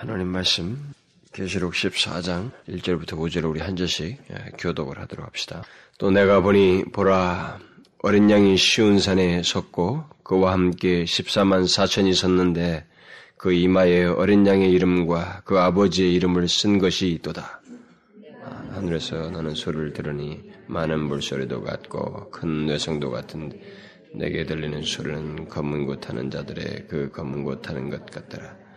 하나님 말씀 계시록 14장 1절부터 5절을 우리 한 절씩 예, 교독을 하도록 합시다. 또 내가 보니 보라 어린 양이 쉬운 산에 섰고 그와 함께 14만 4천이 섰는데 그 이마에 어린 양의 이름과 그 아버지의 이름을 쓴 것이 있도다. 아, 하늘에서 나는 소리를 들으니 많은 물소리도 같고 큰 뇌성도 같은 내게 들리는 소리는 검은 곳 타는 자들의 그 검은 곳 타는 것 같더라.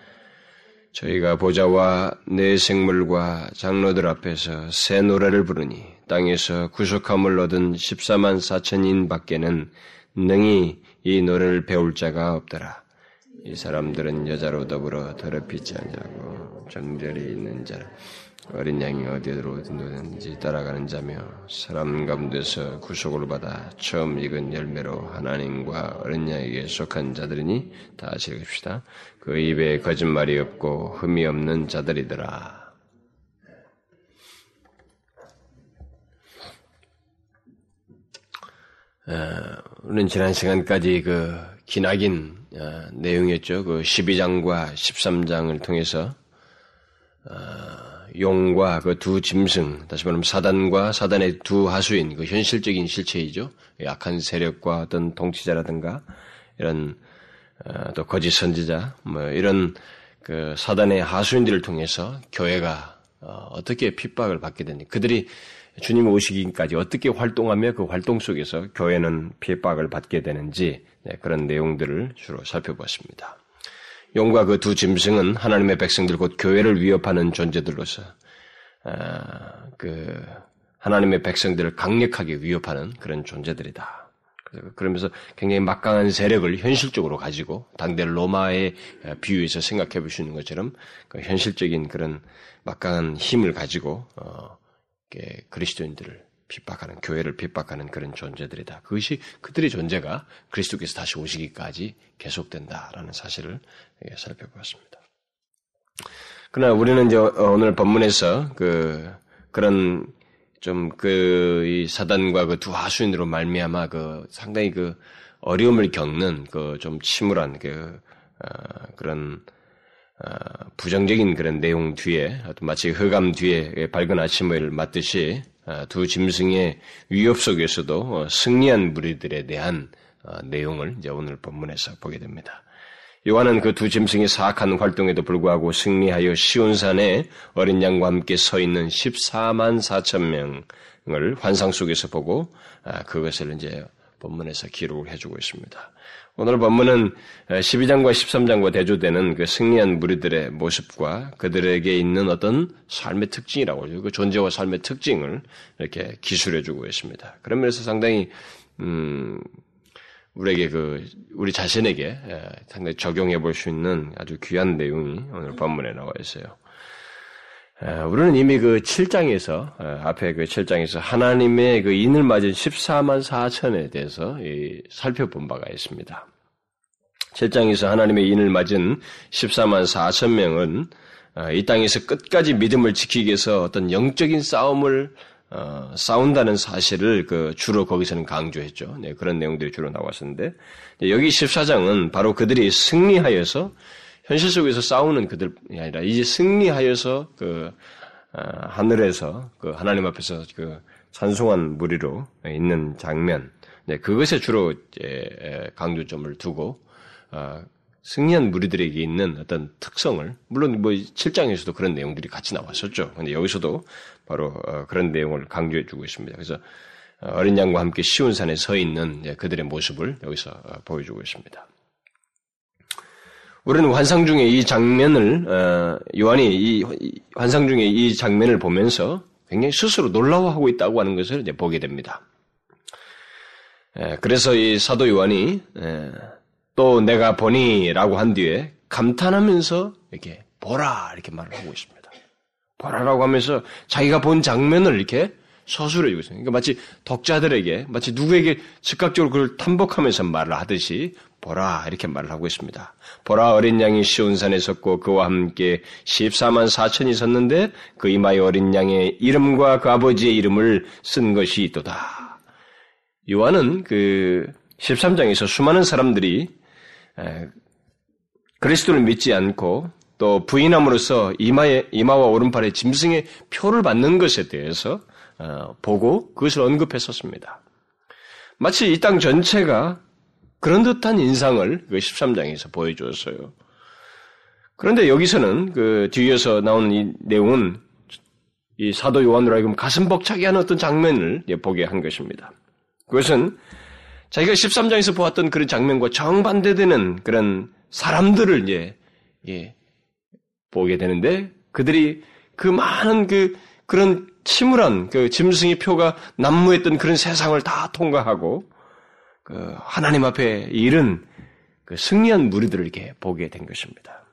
저희가 보좌와 내 생물과 장로들 앞에서 새 노래를 부르니 땅에서 구속함을 얻은 14만 4천인 밖에는 능히 이 노래를 배울 자가 없더라. 이 사람들은 여자로 더불어 더럽히지 않냐고 정절이 있는 자 어린 양이 어디로 든지 따라가는 자며 사람 가운데서 구속을 받아 처음 익은 열매로 하나님과 어린 양에게 속한 자들이니 다 읽읍시다. 그 입에 거짓말이 없고 흠이 없는 자들이더라. 어, 우리는 지난 시간까지 그 기나긴 어, 내용이었죠. 그 12장과 13장을 통해서 어, 용과 그 두 짐승, 다시 말하면 사단과 사단의 두 하수인, 그 현실적인 실체이죠. 약한 세력과 어떤 통치자라든가 이런 어, 또 거짓 선지자, 뭐 이런 그 사단의 하수인들을 통해서 교회가 어, 떻게 핍박을 받게 되니 그들이 주님 오시기까지 어떻게 활동하며 그 활동 속에서 교회는 핍박을 받게 되는지 네, 그런 내용들을 주로 살펴보았습니다. 용과 그 두 짐승은 하나님의 백성들 곧 교회를 위협하는 존재들로서 아, 그 하나님의 백성들을 강력하게 위협하는 그런 존재들이다. 그러면서 굉장히 막강한 세력을 현실적으로 가지고 당대 로마의 비유에서 생각해 있는 것처럼 그 현실적인 그런 막강한 힘을 가지고 어, 그리스도인들을 핍박하는 교회를 핍박하는 그런 존재들이다. 그것이 그들의 존재가 그리스도께서 다시 오시기까지 계속된다라는 사실을 살펴보았습니다. 그러나 우리는 이제 오늘 본문에서 그 그런 좀 그 이 사단과 그 두 하수인으로 말미암아 그 상당히 그 어려움을 겪는 그 좀 침울한 그 어, 그런 어, 부정적인 그런 내용 뒤에 마치 흑암 뒤에 밝은 아침을 맞듯이 어, 두 짐승의 위협 속에서도 어, 승리한 무리들에 대한 어, 내용을 이제 오늘 본문에서 보게 됩니다. 요한은 그 두 짐승의 사악한 활동에도 불구하고 승리하여 시온산에 어린 양과 함께 서 있는 14만 4천 명을 환상 속에서 보고 그것을 이제 본문에서 기록을 해주고 있습니다. 오늘 본문은 12장과 13장과 대조되는 그 승리한 무리들의 모습과 그들에게 있는 어떤 삶의 특징이라고 하죠. 그 존재와 삶의 특징을 이렇게 기술해주고 있습니다. 그런 면에서 상당히 음, 우리에게 그 우리 자신에게 상당히 적용해 볼 수 있는 아주 귀한 내용이 오늘 본문에 나와 있어요. 우리는 이미 그 7장에서 앞에 그 7장에서 하나님의 그 인을 맞은 14만 4천에 대해서 살펴본 바가 있습니다. 7장에서 하나님의 인을 맞은 14만 4천 명은 어, 이 땅에서 끝까지 믿음을 지키기 위해서 어떤 영적인 싸움을 어, 싸운다는 사실을 그 주로 거기서는 강조했죠. 네, 그런 내용들이 주로 나왔었는데 여기 14장은 바로 그들이 승리하여서 현실 속에서 싸우는 그들이 아니라 이제 승리하여서 그 어, 하늘에서 그 하나님 앞에서 그 찬송한 무리로 있는 장면, 네, 그것에 주로 강조점을 두고 어, 승리한 무리들에게 있는 어떤 특성을 물론 뭐 7장에서도 그런 내용들이 같이 나왔었죠. 근데 여기서도 바로 어, 그런 내용을 강조해 주고 있습니다. 그래서 어린 양과 함께 시온 산에 서 있는 그들의 모습을 여기서 보여주고 있습니다. 우리는 환상 중에 이 장면을 어, 요한이 이 환상 중에 이 장면을 보면서 굉장히 스스로 놀라워하고 있다고 하는 것을 이제 보게 됩니다. 그래서 이 사도 요한이 또 내가 보니라고 한 뒤에 감탄하면서 이렇게 보라 이렇게 말을 하고 있습니다. 보라라고 하면서 자기가 본 장면을 이렇게 서술해 주고 있습니다. 그러니까 마치 독자들에게 마치 누구에게 즉각적으로 그걸 탐복하면서 말을 하듯이 보라 이렇게 말을 하고 있습니다. 보라 어린 양이 시온산에 섰고 그와 함께 14만 4천이 섰는데 그 이마에 어린 양의 이름과 그 아버지의 이름을 쓴 것이 있도다. 요한은 그 13장에서 수많은 사람들이 그리스도를 믿지 않고 또또 부인함으로써 이마에 이마와 오른팔에 짐승의 표를 받는 것에 대해서 어, 보고 그것을 언급했었습니다. 마치 이 땅 전체가 그런 듯한 인상을 그 13장에서 보여주었어요. 그런데 여기서는 그 뒤에서 나오는 이 내용은 이 사도 요한으로 하여금 가슴 벅차게 하는 어떤 장면을 보게 한 것입니다. 그것은 자기가 13장에서 보았던 그런 장면과 정반대되는 그런 사람들을 이제 예, 보게 되는데 그들이 그 많은 그 그런 침울한 그 짐승의 표가 난무했던 그런 세상을 다 통과하고 그 하나님 앞에 이른 그 승리한 무리들을 이렇게 보게 된 것입니다.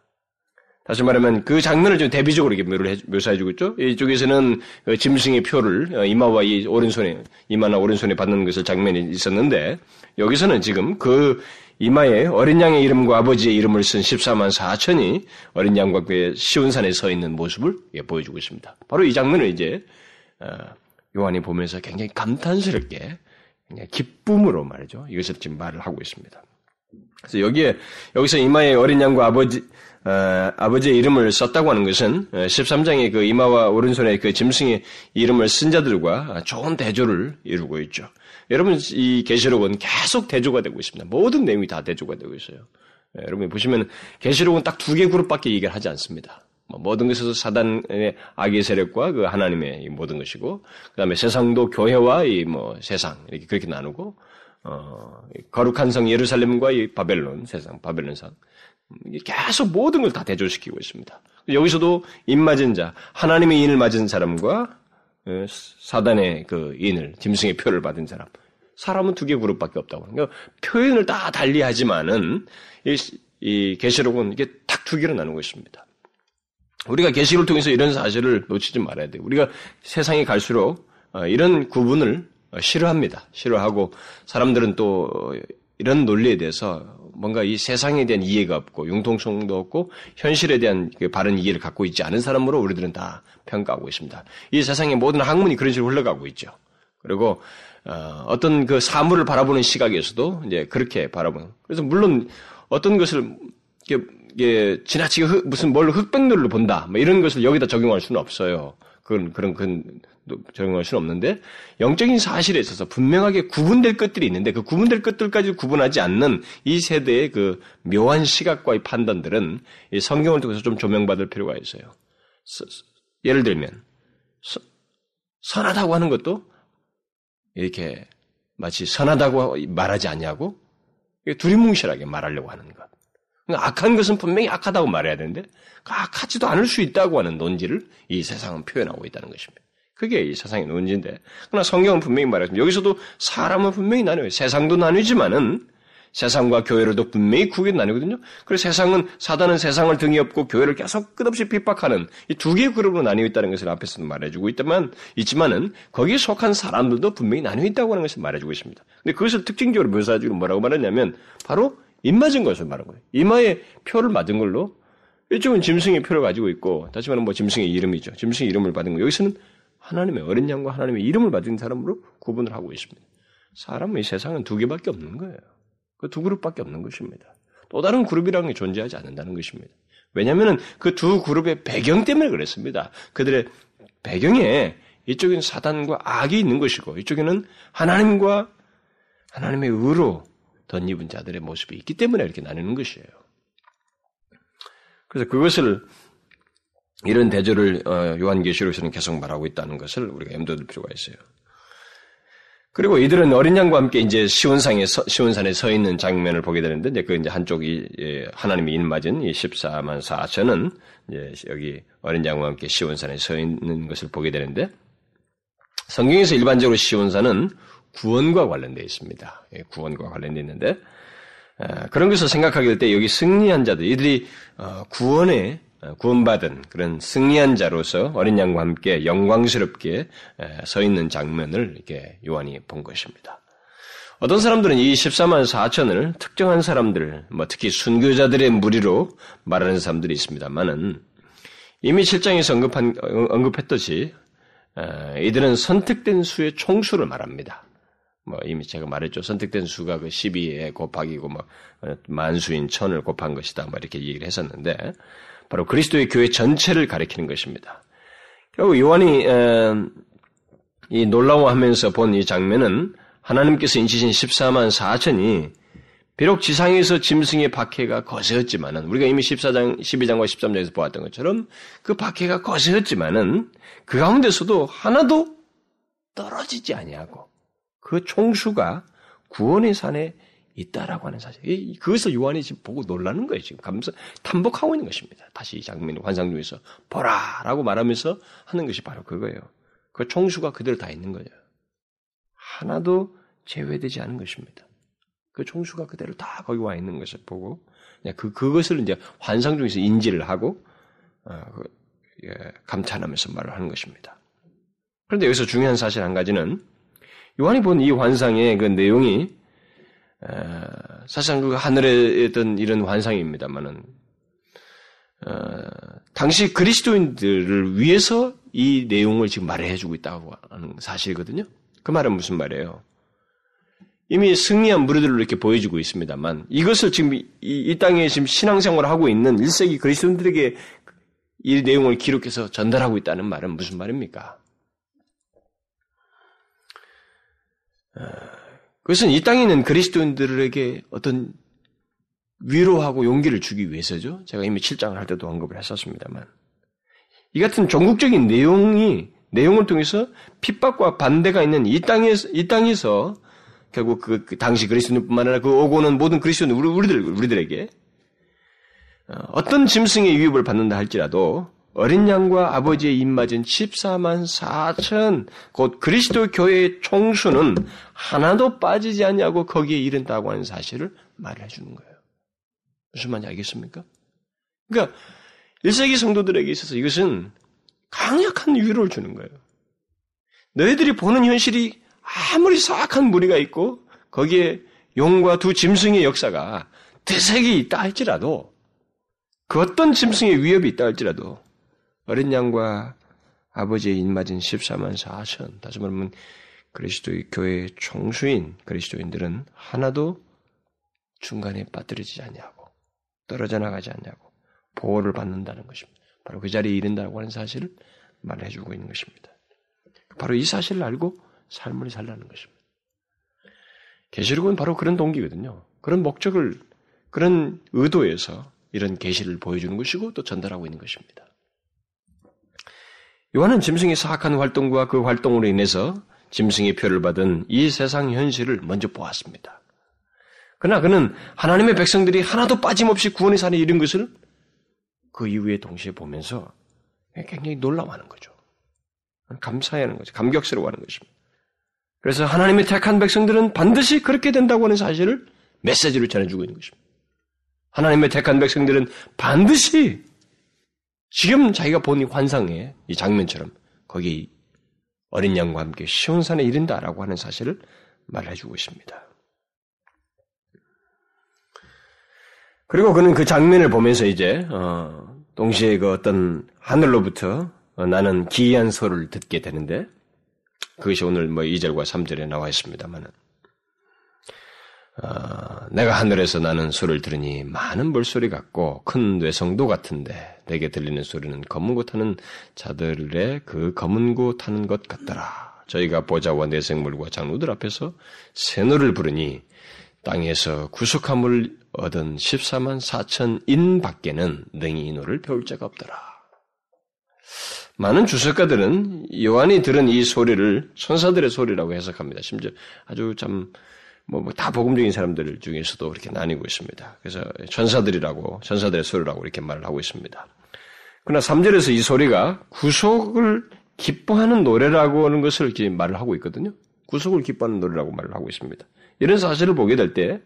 다시 말하면 그 장면을 좀 대비적으로 이렇게 묘사해주고 있죠. 이쪽에서는 그 짐승의 표를 어, 이마와 이 오른손에 이마나 오른손에 받는 것을 장면이 있었는데 여기서는 지금 그 이마에 어린 양의 이름과 아버지의 이름을 쓴 14만 4천이 어린 양과 그의 시온산에 서 있는 모습을 보여주고 있습니다. 바로 이 장면을 이제 어, 요한이 보면서 굉장히 감탄스럽게 기쁨으로 말이죠. 이것을 지금 말을 하고 있습니다. 그래서 여기에 여기서 이마에 어린 양과 아버지 어, 아버지의 이름을 썼다고 하는 것은 13장의 어, 그 이마와 오른손에 그 짐승의 이름을 쓴 자들과 좋은 대조를 이루고 있죠. 여러분 이 계시록은 계속 대조가 되고 있습니다. 모든 내용이 다 대조가 되고 있어요. 예, 여러분 보시면 계시록은 딱 두 개 그룹밖에 얘기를 하지 않습니다. 뭐 모든 것에서 사단의 악의 세력과 그 하나님의 모든 것이고, 그 다음에 세상도 교회와 이 뭐 세상 이렇게 그렇게 나누고, 어, 거룩한 성 예루살렘과 이 바벨론 세상 바벨론상 계속 모든 걸 다 대조시키고 있습니다. 여기서도 입맞은 자, 하나님의 인을 맞은 사람과 어, 사단의 그 인을 짐승의 표를 받은 사람, 사람은 두 개 그룹밖에 없다고. 그러니까 표현을 다 달리 하지만은 이, 이 계시록은 이게 딱 두 개로 나누고 있습니다. 우리가 계시록을 통해서 이런 사실을 놓치지 말아야 돼요. 우리가 세상에 갈수록 어, 이런 구분을 어, 싫어합니다. 싫어하고 사람들은 또 이런 논리에 대해서 뭔가 이 세상에 대한 이해가 없고 융통성도 없고 현실에 대한 그 바른 이해를 갖고 있지 않은 사람으로 우리들은 다 평가하고 있습니다. 이 세상의 모든 학문이 그런 식으로 흘러가고 있죠. 그리고 어, 떤그 사물을 바라보는 시각에서도 이제 그렇게 바라보는. 그래서 물론 어떤 것을 이게, 이게 지나치게 흑, 무슨 뭘 흑백률로 본다, 뭐 이런 것을 여기다 적용할 수는 없어요. 그런 그런 그런 적용할 수는 없는데 영적인 사실에 있어서 분명하게 구분될 것들이 있는데 그 구분될 것들까지 구분하지 않는 이 세대의 그 묘한 시각과의 판단들은 이 성경을 통해서 좀 조명받을 필요가 있어요. 예를 들면 선하다고 하는 것도 이렇게 마치 선하다고 말하지 않냐고 두리뭉실하게 말하려고 하는 것. 그러니까 악한 것은 분명히 악하다고 말해야 되는데 그 악하지도 않을 수 있다고 하는 논지를 이 세상은 표현하고 있다는 것입니다. 그게 이 세상의 논지인데 그러나 성경은 분명히 말했습니다. 여기서도 사람은 분명히 나뉘어요. 세상도 나뉘지만은 세상과 교회로도 분명히 구분 나뉘거든요. 그래서 세상은 사단은 세상을 등이 업고 교회를 계속 끝없이 핍박하는 이 두 개의 그룹으로 나뉘어 있다는 것을 앞에서도 말해주고 있다만 있지만은 거기에 속한 사람들도 분명히 나뉘어 있다고 하는 것을 말해주고 있습니다. 근데 그것을 특징적으로 묘사해주고 뭐라고 말했냐면 바로 입 맞은 것을 말한 거예요. 이마에 표를 맞은 걸로 이쪽은 짐승의 표를 가지고 있고 다시 말하면 뭐 짐승의 이름이죠. 짐승의 이름을 받은 거 여기서는 하나님의 어린 양과 하나님의 이름을 받은 사람으로 구분을 하고 있습니다. 사람은 이 세상은 두 개밖에 없는 거예요. 그 두 그룹밖에 없는 것입니다. 또 다른 그룹이라는 게 존재하지 않는다는 것입니다. 왜냐하면 그 두 그룹의 배경 때문에 그랬습니다. 그들의 배경에 이쪽에는 사단과 악이 있는 것이고 이쪽에는 하나님과 하나님의 의로 덧입은 자들의 모습이 있기 때문에 이렇게 나누는 것이에요. 그래서 그것을 이런 대조를 어, 요한계시록에서는 계속 말하고 있다는 것을 우리가 염두둘 필요가 있어요. 그리고 이들은 어린 양과 함께 이제 시온상에 서, 시온산에 서 있는 장면을 보게 되는데 이제 그 이제 한쪽이 예, 하나님이 인맞은 이 14만 4천은 이제 여기 어린 양과 함께 시온산에 서 있는 것을 보게 되는데 성경에서 일반적으로 시온산은 구원과 관련되어 있습니다. 예, 구원과 관련되어 있는데 그런 것을 생각하게 될 때 여기 승리한 자들 이들이 어, 구원에 어, 구원받은 그런 승리한 자로서 어린 양과 함께 영광스럽게 서 있는 장면을 이렇게 요한이 본 것입니다. 어떤 사람들은 이 14만 4천을 특정한 사람들, 뭐 특히 순교자들의 무리로 말하는 사람들이 있습니다만은 이미 7장에서 언급한, 언급했듯이 이들은 선택된 수의 총수를 말합니다. 뭐 이미 제가 말했죠. 선택된 수가 그 12에 곱하기고 뭐 만수인 천을 곱한 것이다. 뭐 이렇게 얘기를 했었는데 바로 그리스도의 교회 전체를 가리키는 것입니다. 결국 요한이 이 놀라워하면서 본 이 장면은 하나님께서 인치신 14만 4천이 비록 지상에서 짐승의 박해가 거세었지만은 우리가 이미 14장, 12장과 13장에서 보았던 것처럼 그 박해가 거세었지만은 그 가운데서도 하나도 떨어지지 아니하고 그 총수가 구원의 산에 있다라고 하는 사실. 그것을 요한이 지금 보고 놀라는 거예요. 지금 감사, 탐복하고 있는 것입니다. 다시 이 장면 환상 중에서 보라 라고 말하면서 하는 것이 바로 그거예요. 그 총수가 그대로 다 있는 거예요. 하나도 제외되지 않은 것입니다. 그 총수가 그대로 다 거기 와 있는 것을 보고 그 그것을 이제 환상 중에서 인지를 하고 어, 그, 예, 감탄하면서 말을 하는 것입니다. 그런데 여기서 중요한 사실 한 가지는 요한이 본 이 환상의 그 내용이 어, 사실상 그 하늘에 있던 이런 환상입니다만은 어, 당시 그리스도인들을 위해서 이 내용을 지금 말해주고 있다고 하는 사실이거든요. 그 말은 무슨 말이에요? 이미 승리한 무리들을 이렇게 보여주고 있습니다만 이것을 지금 이, 이 땅에 지금 신앙생활을 하고 있는 1세기 그리스도인들에게 이 내용을 기록해서 전달하고 있다는 말은 무슨 말입니까? 어, 그것은 이 땅에 있는 그리스도인들에게 어떤 위로하고 용기를 주기 위해서죠. 제가 이미 7장을 할 때도 언급을 했었습니다만. 이 같은 전국적인 내용이, 내용을 통해서 핍박과 반대가 있는 이 땅에서, 이 땅에서 결국 그, 그 당시 그리스도인뿐만 아니라 그 오고 는 모든 그리스도인, 우리, 우리들, 우리들에게 어, 어떤 짐승의 유입을 받는다 할지라도 어린 양과 아버지의 입맞은 14만 4천 곧 그리스도 교회의 총수는 하나도 빠지지 않냐고 거기에 이른다고 하는 사실을 말해 주는 거예요. 무슨 말인지 알겠습니까? 그러니까 1세기 성도들에게 있어서 이것은 강력한 위로를 주는 거예요. 너희들이 보는 현실이 아무리 사악한 무리가 있고 거기에 용과 두 짐승의 역사가 대색이 있다 할지라도 그 어떤 짐승의 위협이 있다 할지라도 어린 양과 아버지의 입맞은 14만 4천 다시 말하면 그리스도의 교회의 총수인 그리스도인들은 하나도 중간에 빠뜨리지 않냐고 떨어져 나가지 않냐고 보호를 받는다는 것입니다. 바로 그 자리에 이른다고 하는 사실을 말해주고 있는 것입니다. 바로 이 사실을 알고 삶을 살라는 것입니다. 계시록은 바로 그런 동기거든요. 그런 목적을 그런 의도에서 이런 계시를 보여주는 것이고 또 전달하고 있는 것입니다. 요한은 짐승의 사악한 활동과 그 활동으로 인해서 짐승의 표를 받은 이 세상 현실을 먼저 보았습니다. 그러나 그는 하나님의 백성들이 하나도 빠짐없이 구원의 산에 이른 것을 그 이후에 동시에 보면서 굉장히 놀라워하는 거죠. 감사해하는 거죠. 감격스러워하는 것입니다. 그래서 하나님의 택한 백성들은 반드시 그렇게 된다고 하는 사실을 메시지로 전해주고 있는 것입니다. 하나님의 택한 백성들은 반드시 지금 자기가 본 이 환상의 이 장면처럼 거기 어린 양과 함께 시온산에 이른다라고 하는 사실을 말해주고 있습니다. 그리고 그는 그 장면을 보면서 이제 어, 동시에 그 어떤 하늘로부터 어, 나는 기이한 소리를 듣게 되는데 그것이 오늘 뭐 2절과 3절에 나와 있습니다만은 어, 내가 하늘에서 나는 소리를 들으니 많은 물소리 같고 큰 뇌성도 같은데 내게 들리는 소리는 거문고 타는 자들의 그 거문고 타는 것 같더라. 저희가 보자와 네 생물과 장로들 앞에서 새 노래를 부르니 땅에서 구속함을 얻은 14만 4천 인 밖에는 능히 이 노래를 배울 자가 없더라. 많은 주석가들은 요한이 들은 이 소리를 천사들의 소리라고 해석합니다. 심지어 아주 참 뭐, 뭐, 다 복음적인 사람들 중에서도 이렇게 나뉘고 있습니다. 그래서 천사들이라고, 천사들의 소리라고 이렇게 말을 하고 있습니다. 그러나 3절에서 이 소리가 구속을 기뻐하는 노래라고 하는 것을 말을 하고 있거든요. 구속을 기뻐하는 노래라고 말을 하고 있습니다. 이런 사실을 보게 될 때,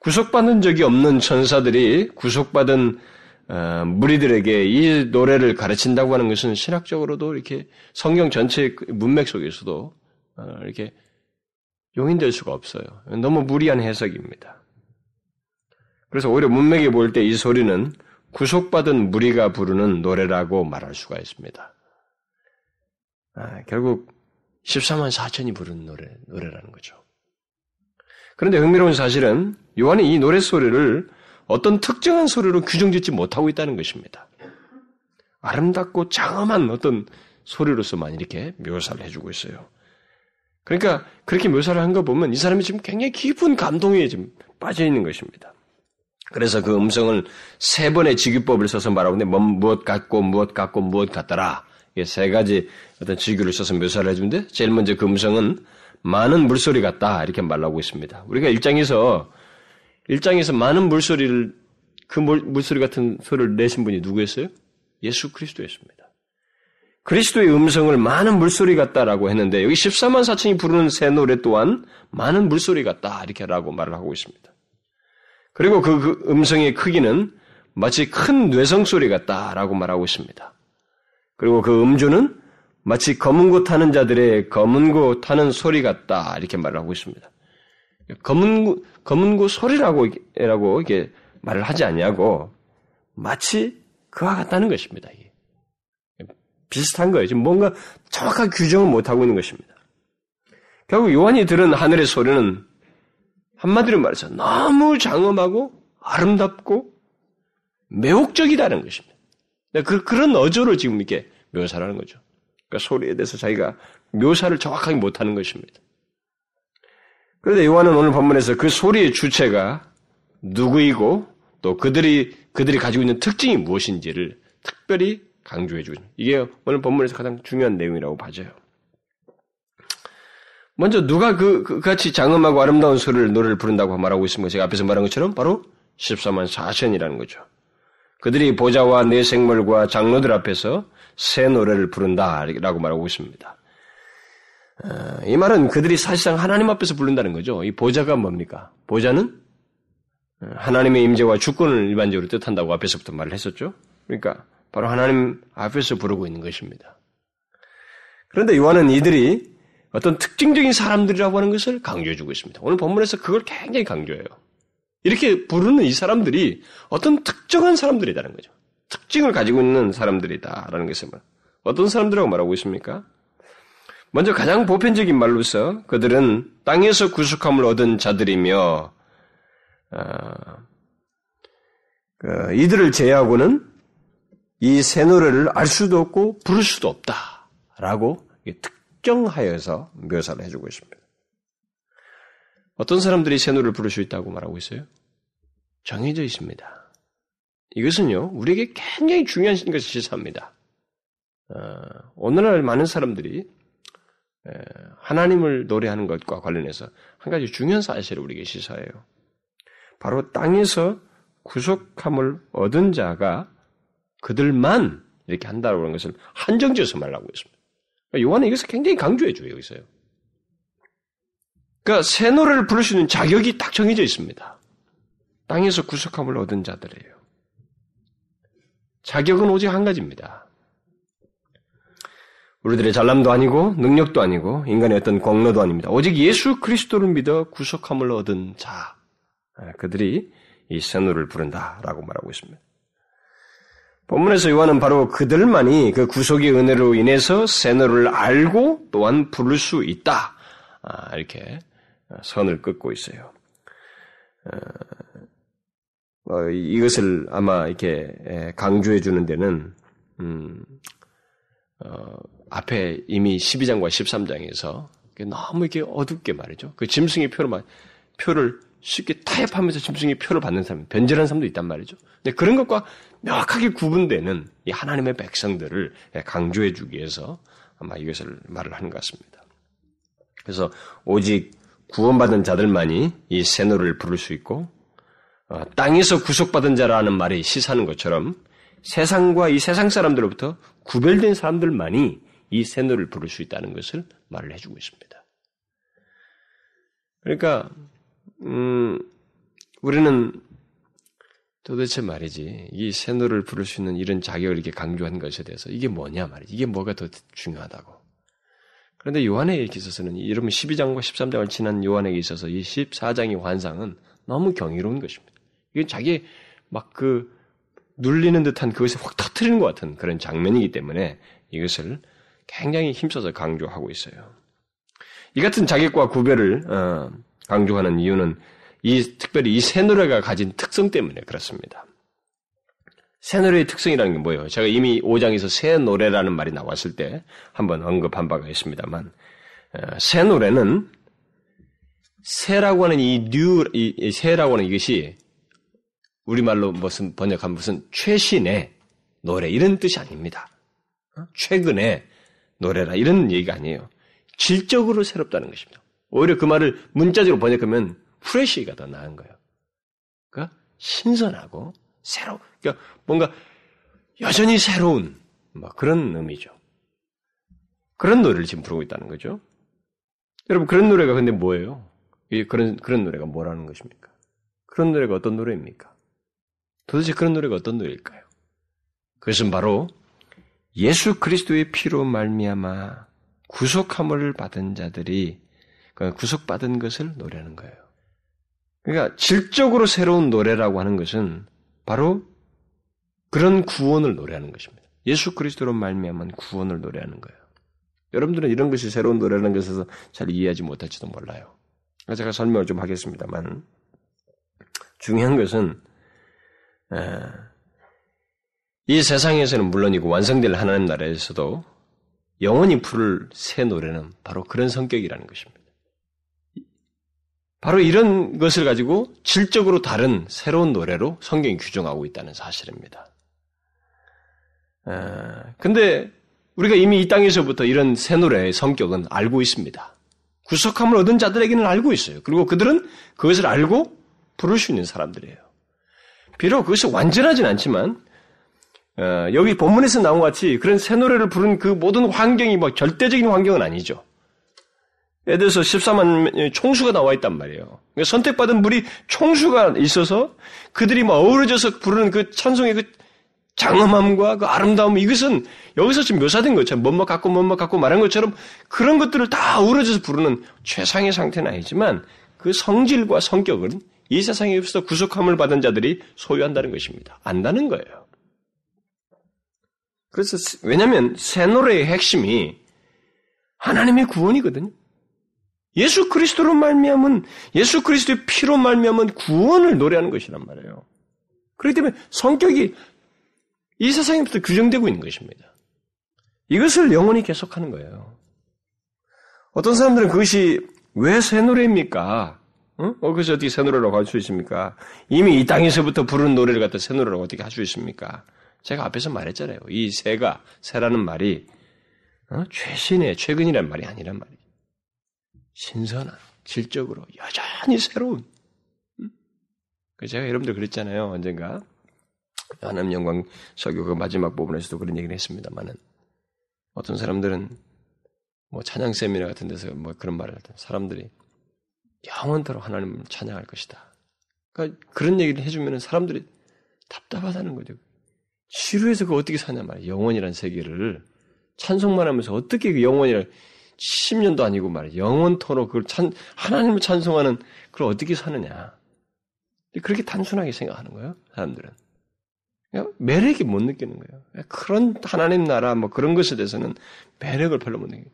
구속받은 적이 없는 천사들이 구속받은 어, 무리들에게 이 노래를 가르친다고 하는 것은 신학적으로도 이렇게 성경 전체 문맥 속에서도 어, 이렇게 용인될 수가 없어요. 너무 무리한 해석입니다. 그래서 오히려 문맥에 볼 때 이 소리는 구속받은 무리가 부르는 노래라고 말할 수가 있습니다. 아, 결국 14만 4천이 부르는 노래, 노래라는 거죠. 그런데 흥미로운 사실은 요한이 이 노래 소리를 어떤 특정한 소리로 규정짓지 못하고 있다는 것입니다. 아름답고 장엄한 어떤 소리로서만 이렇게 묘사를 해주고 있어요. 그러니까 그렇게 묘사를 한 거 보면 이 사람이 지금 굉장히 깊은 감동에 지금 빠져 있는 것입니다. 그래서 그 음성을 세 번의 직유법을 써서 말하고 있는데 뭐, 무엇 같고 무엇 같고 무엇 같더라. 이게 세 가지 어떤 직유를 써서 묘사를 해주는데 제일 먼저 그 음성은 많은 물소리 같다 이렇게 말하고 있습니다. 우리가 일장에서 일장에서 많은 물소리를 그 물, 소리 같은 소리를 내신 분이 누구였어요? 예수 그리스도였습니다. 그리스도의 음성을 많은 물소리 같다라고 했는데 여기 14만 4천이 부르는 새 노래 또한 많은 물소리 같다 이렇게라고 말을 하고 있습니다. 그리고 그, 그 음성의 크기는 마치 큰 뇌성 소리 같다라고 말하고 있습니다. 그리고 그 음주는 마치 검은 고 타는 자들의 검은 고 타는 소리 같다 이렇게 말을 하고 있습니다. 검은 고, 검은 고 소리라고 라고 이게 말을 하지 않냐고 마치 그와 같다는 것입니다. 이게. 비슷한 거예요. 지금 뭔가 정확한 규정을 못 하고 있는 것입니다. 결국 요한이 들은 하늘의 소리는 한마디로 말해서 너무 장엄하고 아름답고 매혹적이다는 것입니다. 그, 그런 어조로 지금 이렇게 묘사를 하는 거죠. 그러니까 소리에 대해서 자기가 묘사를 정확하게 못하는 것입니다. 그런데 요한은 오늘 본문에서 그 소리의 주체가 누구이고 또 그들이 그들이 가지고 있는 특징이 무엇인지를 특별히 강조해 주고 있습니다. 이게 오늘 본문에서 가장 중요한 내용이라고 봐져요. 먼저 누가 그, 그 같이 장엄하고 아름다운 소리를 노래를 부른다고 말하고 있습니다. 제가 앞에서 말한 것처럼 바로 14만 4천이라는 거죠. 그들이 보좌와 내 생물과 장로들 앞에서 새 노래를 부른다라고 말하고 있습니다. 어, 이 말은 그들이 사실상 하나님 앞에서 부른다는 거죠. 이 보좌가 뭡니까? 보좌는 어, 하나님의 임재와 주권을 일반적으로 뜻한다고 앞에서부터 말을 했었죠. 그러니까 바로 하나님 앞에서 부르고 있는 것입니다. 그런데 요한은 이들이 어떤 특징적인 사람들이라고 하는 것을 강조해주고 있습니다. 오늘 본문에서 그걸 굉장히 강조해요. 이렇게 부르는 이 사람들이 어떤 특정한 사람들이라는 거죠. 특징을 가지고 있는 사람들이다라는 것을 어떤 사람들이라고 말하고 있습니까? 먼저 가장 보편적인 말로서 그들은 땅에서 구속함을 얻은 자들이며 어, 그 이들을 제외하고는 이 새 노래를 알 수도 없고 부를 수도 없다라고 특정하여서 묘사를 해주고 있습니다. 어떤 사람들이 새 노래를 부를 수 있다고 말하고 있어요? 정해져 있습니다. 이것은요, 우리에게 굉장히 중요한 것을 시사합니다. 어, 오늘날 많은 사람들이 하나님을 노래하는 것과 관련해서 한 가지 중요한 사실을 우리에게 시사해요. 바로 땅에서 구속함을 얻은 자가 그들만 이렇게 한다고 하는 것을 한정지어서 말하고 있습니다. 그러니까 요한은 이것을 굉장히 강조해줘요, 여기서요. 그러니까 새 노래를 부를 수 있는 자격이 딱 정해져 있습니다. 땅에서 구속함을 얻은 자들이에요. 자격은 오직 한 가지입니다. 우리들의 잘남도 아니고 능력도 아니고 인간의 어떤 공로도 아닙니다. 오직 예수 그리스도를 믿어 구속함을 얻은 자 아, 그들이 이 새노를 부른다라고 말하고 있습니다. 본문에서 요한은 바로 그들만이 그 구속의 은혜로 인해서 새노를 알고 또한 부를 수 있다 아, 이렇게 선을 긋고 있어요. 어, 이것을 아마 이렇게 강조해 주는 데는 음, 어, 앞에 이미 12장과 13장에서 너무 이렇게 어둡게 말이죠. 그 짐승의 표를 표를 쉽게 타협하면서 짐승의 표를 받는 사람, 변절하는 사람도 있단 말이죠. 근데 그런 것과 명확하게 구분되는 이 하나님의 백성들을 강조해 주기 위해서 아마 이것을 말을 하는 것 같습니다. 그래서 오직 구원받은 자들만이 이 세노를 부를 수 있고 어, 땅에서 구속받은 자라는 말이 시사하는 것처럼 세상과 이 세상 사람들로부터 구별된 사람들만이 이 세노를 부를 수 있다는 것을 말을 해주고 있습니다. 그러니까 음, 우리는 도대체 말이지 이 세노를 부를 수 있는 이런 자격을 이렇게 강조한 것에 대해서 이게 뭐냐 말이지 이게 뭐가 더 중요하다고. 그런데 요한에게 있어서는 여러분 12장과 13장을 지난 요한에게 있어서 이 14장의 환상은 너무 경이로운 것입니다. 이건 자기 막 그 눌리는 듯한 그것을 확 터트리는 것 같은 그런 장면이기 때문에 이것을 굉장히 힘써서 강조하고 있어요. 이 같은 자격과 구별을 어, 강조하는 이유는 이 특별히 이 새 노래가 가진 특성 때문에 그렇습니다. 새 노래의 특성이라는 게 뭐예요? 제가 이미 5장에서 새 노래라는 말이 나왔을 때 한번 언급한 바가 있습니다만, 어, 새 노래는 새라고 하는 이 new, 이 새라고 하는 이것이 우리말로 무슨 번역한 무슨 최신의 노래 이런 뜻이 아닙니다. 어? 최근의 노래라 이런 얘기가 아니에요. 질적으로 새롭다는 것입니다. 오히려 그 말을 문자적으로 번역하면 프레시가 더 나은 거예요. 그러니까 신선하고 새로, 그러니까 뭔가 여전히 새로운 뭐 그런 의미죠. 그런 노래를 지금 부르고 있다는 거죠. 여러분 그런 노래가 근데 뭐예요? 그런 그런 노래가 뭐라는 것입니까? 그런 노래가 어떤 노래입니까? 도대체 그런 노래가 어떤 노래일까요? 그것은 바로 예수 그리스도의 피로 말미암아 구속함을 받은 자들이 그러니까 구속받은 것을 노래하는 거예요. 그러니까 질적으로 새로운 노래라고 하는 것은 바로 그런 구원을 노래하는 것입니다. 예수 그리스도로 말미암은 구원을 노래하는 거예요. 여러분들은 이런 것이 새로운 노래라는 것에서 잘 이해하지 못할지도 몰라요. 제가 설명을 좀 하겠습니다만 중요한 것은 이 세상에서는 물론이고 완성될 하나님 나라에서도 영원히 부를 새 노래는 바로 그런 성격이라는 것입니다. 바로 이런 것을 가지고 질적으로 다른 새로운 노래로 성경이 규정하고 있다는 사실입니다. 근데 우리가 이미 이 땅에서부터 이런 새 노래의 성격은 알고 있습니다. 구속함을 얻은 자들에게는 알고 있어요. 그리고 그들은 그것을 알고 부를 수 있는 사람들이에요. 비록 그것이 완전하진 않지만 어, 여기 본문에서 나온 것 같이 그런 새 노래를 부른 그 모든 환경이 뭐 절대적인 환경은 아니죠. 예를 들어서 14만 총수가 나와 있단 말이에요. 그러니까 선택받은 물이 총수가 있어서 그들이 막 어우러져서 부르는 그 찬송의 그 장엄함과 그 아름다움 이것은 여기서 지금 묘사된 것처럼 뭐뭐 갖고 뭐뭐 갖고 말한 것처럼 그런 것들을 다 어우러져서 부르는 최상의 상태는 아니지만 그 성질과 성격은 이 세상에서 구속함을 받은 자들이 소유한다는 것입니다. 안다는 거예요. 그래서 왜냐하면 새 노래의 핵심이 하나님의 구원이거든요. 예수 그리스도로 말미암은 예수 그리스도의 피로 말미암은 구원을 노래하는 것이란 말이에요. 그렇기 때문에 성격이 이 세상에부터 규정되고 있는 것입니다. 이것을 영원히 계속하는 거예요. 어떤 사람들은 그것이 왜 새 노래입니까? 어? 어, 그것이 어떻게 새 노래라고 할 수 있습니까? 이미 이 땅에서부터 부르는 노래를 갖다 새 노래라고 어떻게 할 수 있습니까? 제가 앞에서 말했잖아요. 이 새가, 새라는 말이, 어? 최신의, 최근이란 말이 아니란 말이에요. 신선한, 질적으로 여전히 새로운. 그 제가 여러분들 그랬잖아요. 언젠가. 하나님 영광 설교 그 마지막 부분에서도 그런 얘기를 했습니다만은 어떤 사람들은 뭐 찬양 세미나 같은 데서 뭐 그런 말을 할 때 사람들이 영원토록 하나님을 찬양할 것이다. 그러니까 그런 얘기를 해주면 사람들이 답답하다는 거죠. 지루해서 그 어떻게 사냐 말이야. 영원이란 세계를 찬송만 하면서 어떻게 그 영원이란 10년도 아니고 말이야. 영원토록 그걸 찬, 하나님을 찬송하는 그걸 어떻게 사느냐. 그렇게 단순하게 생각하는 거예요, 사람들은. 매력이 못 느끼는 거예요. 그런 하나님 나라 뭐 그런 것에 대해서는 매력을 별로 못 느끼는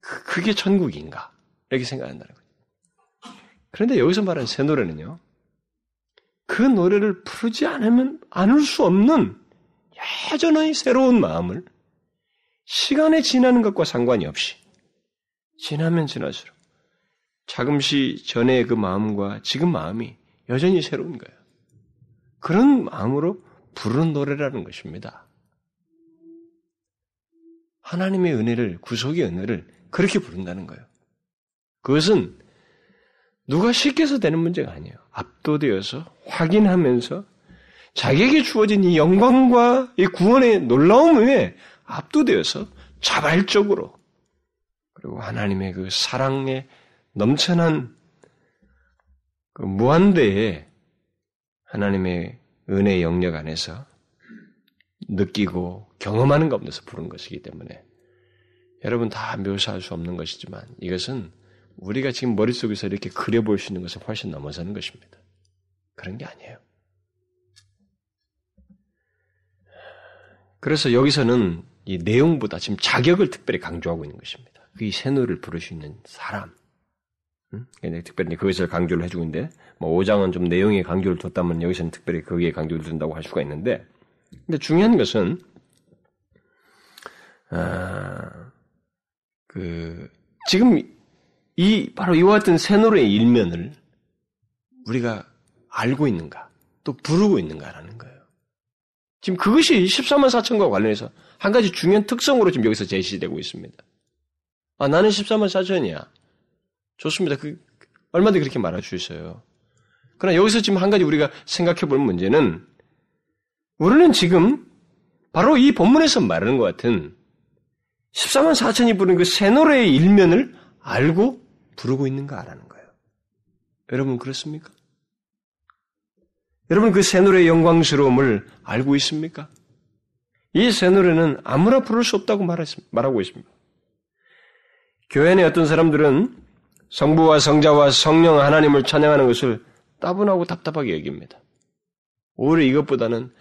그, 그게 천국인가? 이렇게 생각한다는 거죠. 그런데 여기서 말하는 새 노래는요. 그 노래를 부르지 않으면 않을 수 없는 여전히 새로운 마음을 시간에 지나는 것과 상관이 없이 지나면 지날수록 자금시 전의 그 마음과 지금 마음이 여전히 새로운 거예요. 그런 마음으로 부르는 노래라는 것입니다. 하나님의 은혜를, 구속의 은혜를 그렇게 부른다는 거예요. 그것은 누가 해서 되는 문제가 아니에요. 압도되어서 확인하면서 자기에게 주어진 이 영광과 이 구원의 놀라움에 압도되어서 자발적으로 그리고 하나님의 그 사랑에 넘쳐난 그 무한대의 하나님의 은혜의 영역 안에서 느끼고 경험하는 가운데서 부른 것이기 때문에 여러분 다 묘사할 수 없는 것이지만 이것은 우리가 지금 머릿속에서 이렇게 그려볼 수 있는 것을 훨씬 넘어서는 것입니다. 그런 게 아니에요. 그래서 여기서는 이 내용보다 지금 자격을 특별히 강조하고 있는 것입니다. 이 새노를 부를 수 있는 사람. 음? 특별히 그것을 강조를 해주고 있는데, 뭐 5장은 좀 내용에 강조를 뒀다면 여기서는 특별히 거기에 강조를 둔다고 할 수가 있는데, 근데 중요한 것은 아, 그 지금 이 바로 이와 같은 새노래의 일면을 우리가 알고 있는가, 또 부르고 있는가라는 거예요. 지금 그것이 14만 4천과 관련해서 한 가지 중요한 특성으로 지금 여기서 제시되고 있습니다. 아, 나는 14만 4천이야. 좋습니다. 그, 얼마든지 그렇게 말할 수 있어요. 그러나 여기서 지금 한 가지 우리가 생각해 볼 문제는 우리는 지금 바로 이 본문에서 말하는 것 같은 14만 4천이 부른 그새 노래의 일면을 알고 부르고 있는가 라는 거예요. 여러분 그렇습니까? 여러분 그 새 노래의 영광스러움을 알고 있습니까? 이 새 노래는 아무나 부를 수 없다고 말하고 있습니다. 교회 내 어떤 사람들은 성부와 성자와 성령 하나님을 찬양하는 것을 따분하고 답답하게 여깁니다. 오히려 이것보다는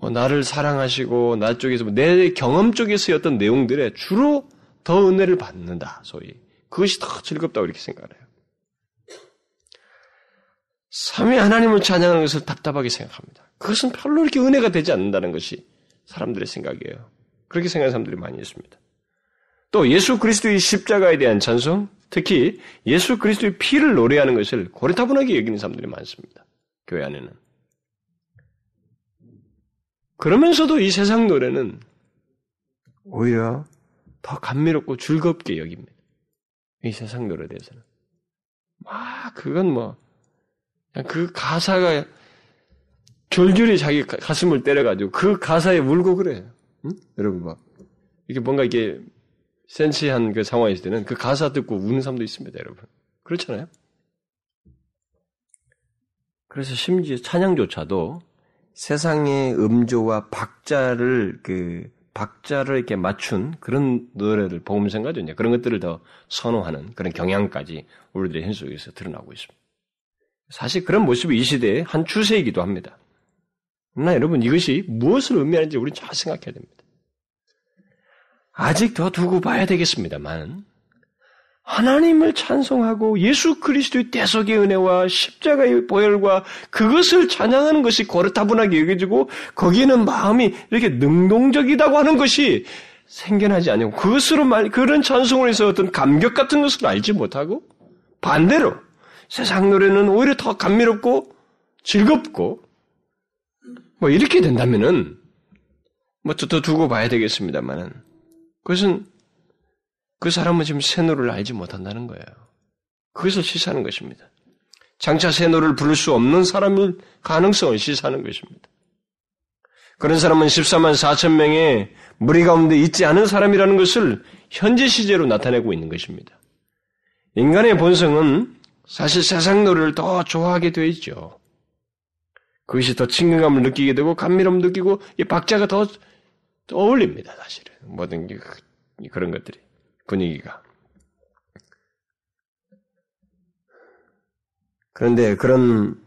뭐 나를 사랑하시고 나 쪽에서 뭐내 경험 쪽에서의 어떤 내용들에 주로 더 은혜를 받는다. 소위 그것이 더 즐겁다고 이렇게 생각해요. 삼위 하나님을 찬양하는 것을 답답하게 생각합니다. 그것은 별로 이렇게 은혜가 되지 않는다는 것이 사람들의 생각이에요. 그렇게 생각하는 사람들이 많이 있습니다. 또 예수 그리스도의 십자가에 대한 찬송, 특히 예수 그리스도의 피를 노래하는 것을 고리타분하게 여기는 사람들이 많습니다. 교회 안에는. 그러면서도 이 세상 노래는 오히려 더 감미롭고 즐겁게 여깁니다. 이 세상 노래에 대해서는. 아, 그건 뭐, 그 가사가 줄줄이 자기 가슴을 때려가지고 그 가사에 울고 그래요. 응? 여러분 뭐, 이게 뭔가 이게 센치한 그 상황이 있을 때는 그 가사 듣고 우는 사람도 있습니다, 여러분. 그렇잖아요? 그래서 심지어 찬양조차도 세상의 음조와 박자를 그 박자를 이렇게 맞춘 그런 노래를. 이제 그런 것들을 더 선호하는 그런 경향까지 우리들의 현실 속에서 드러나고 있습니다. 사실 그런 모습이 이 시대의 한 추세이기도 합니다. 그러나 여러분 이것이 무엇을 의미하는지 우리 잘 생각해야 됩니다. 아직 더 두고 봐야 되겠습니다만 하나님을 찬송하고 예수 그리스도의 대속의 은혜와 십자가의 보혈과 그것을 찬양하는 것이 고르타분하게 여겨지고 거기에는 마음이 이렇게 능동적이다고 하는 것이 생겨나지 않고 그것으로 말 그런 찬송을 해서 어떤 감격 같은 것을 알지 못하고 반대로 세상 노래는 오히려 더 감미롭고 즐겁고 뭐 이렇게 된다면은 뭐 더 두고 봐야 되겠습니다만은 그것은 그 사람은 지금 새노를 알지 못한다는 거예요. 그것을 시사하는 것입니다. 장차 새노를 부를 수 없는 사람을 가능성을 시사하는 것입니다. 그런 사람은 14만 4천 명의 무리 가운데 있지 않은 사람이라는 것을 현재 시제로 나타내고 있는 것입니다. 인간의 본성은 사실 세상 노래를 더 좋아하게 되어 있죠. 그것이 더 친근감을 느끼게 되고 감미로움 느끼고 이 박자가 더 어울립니다. 사실은 모든 게 그런 것들이. 분위기가. 그런데 그런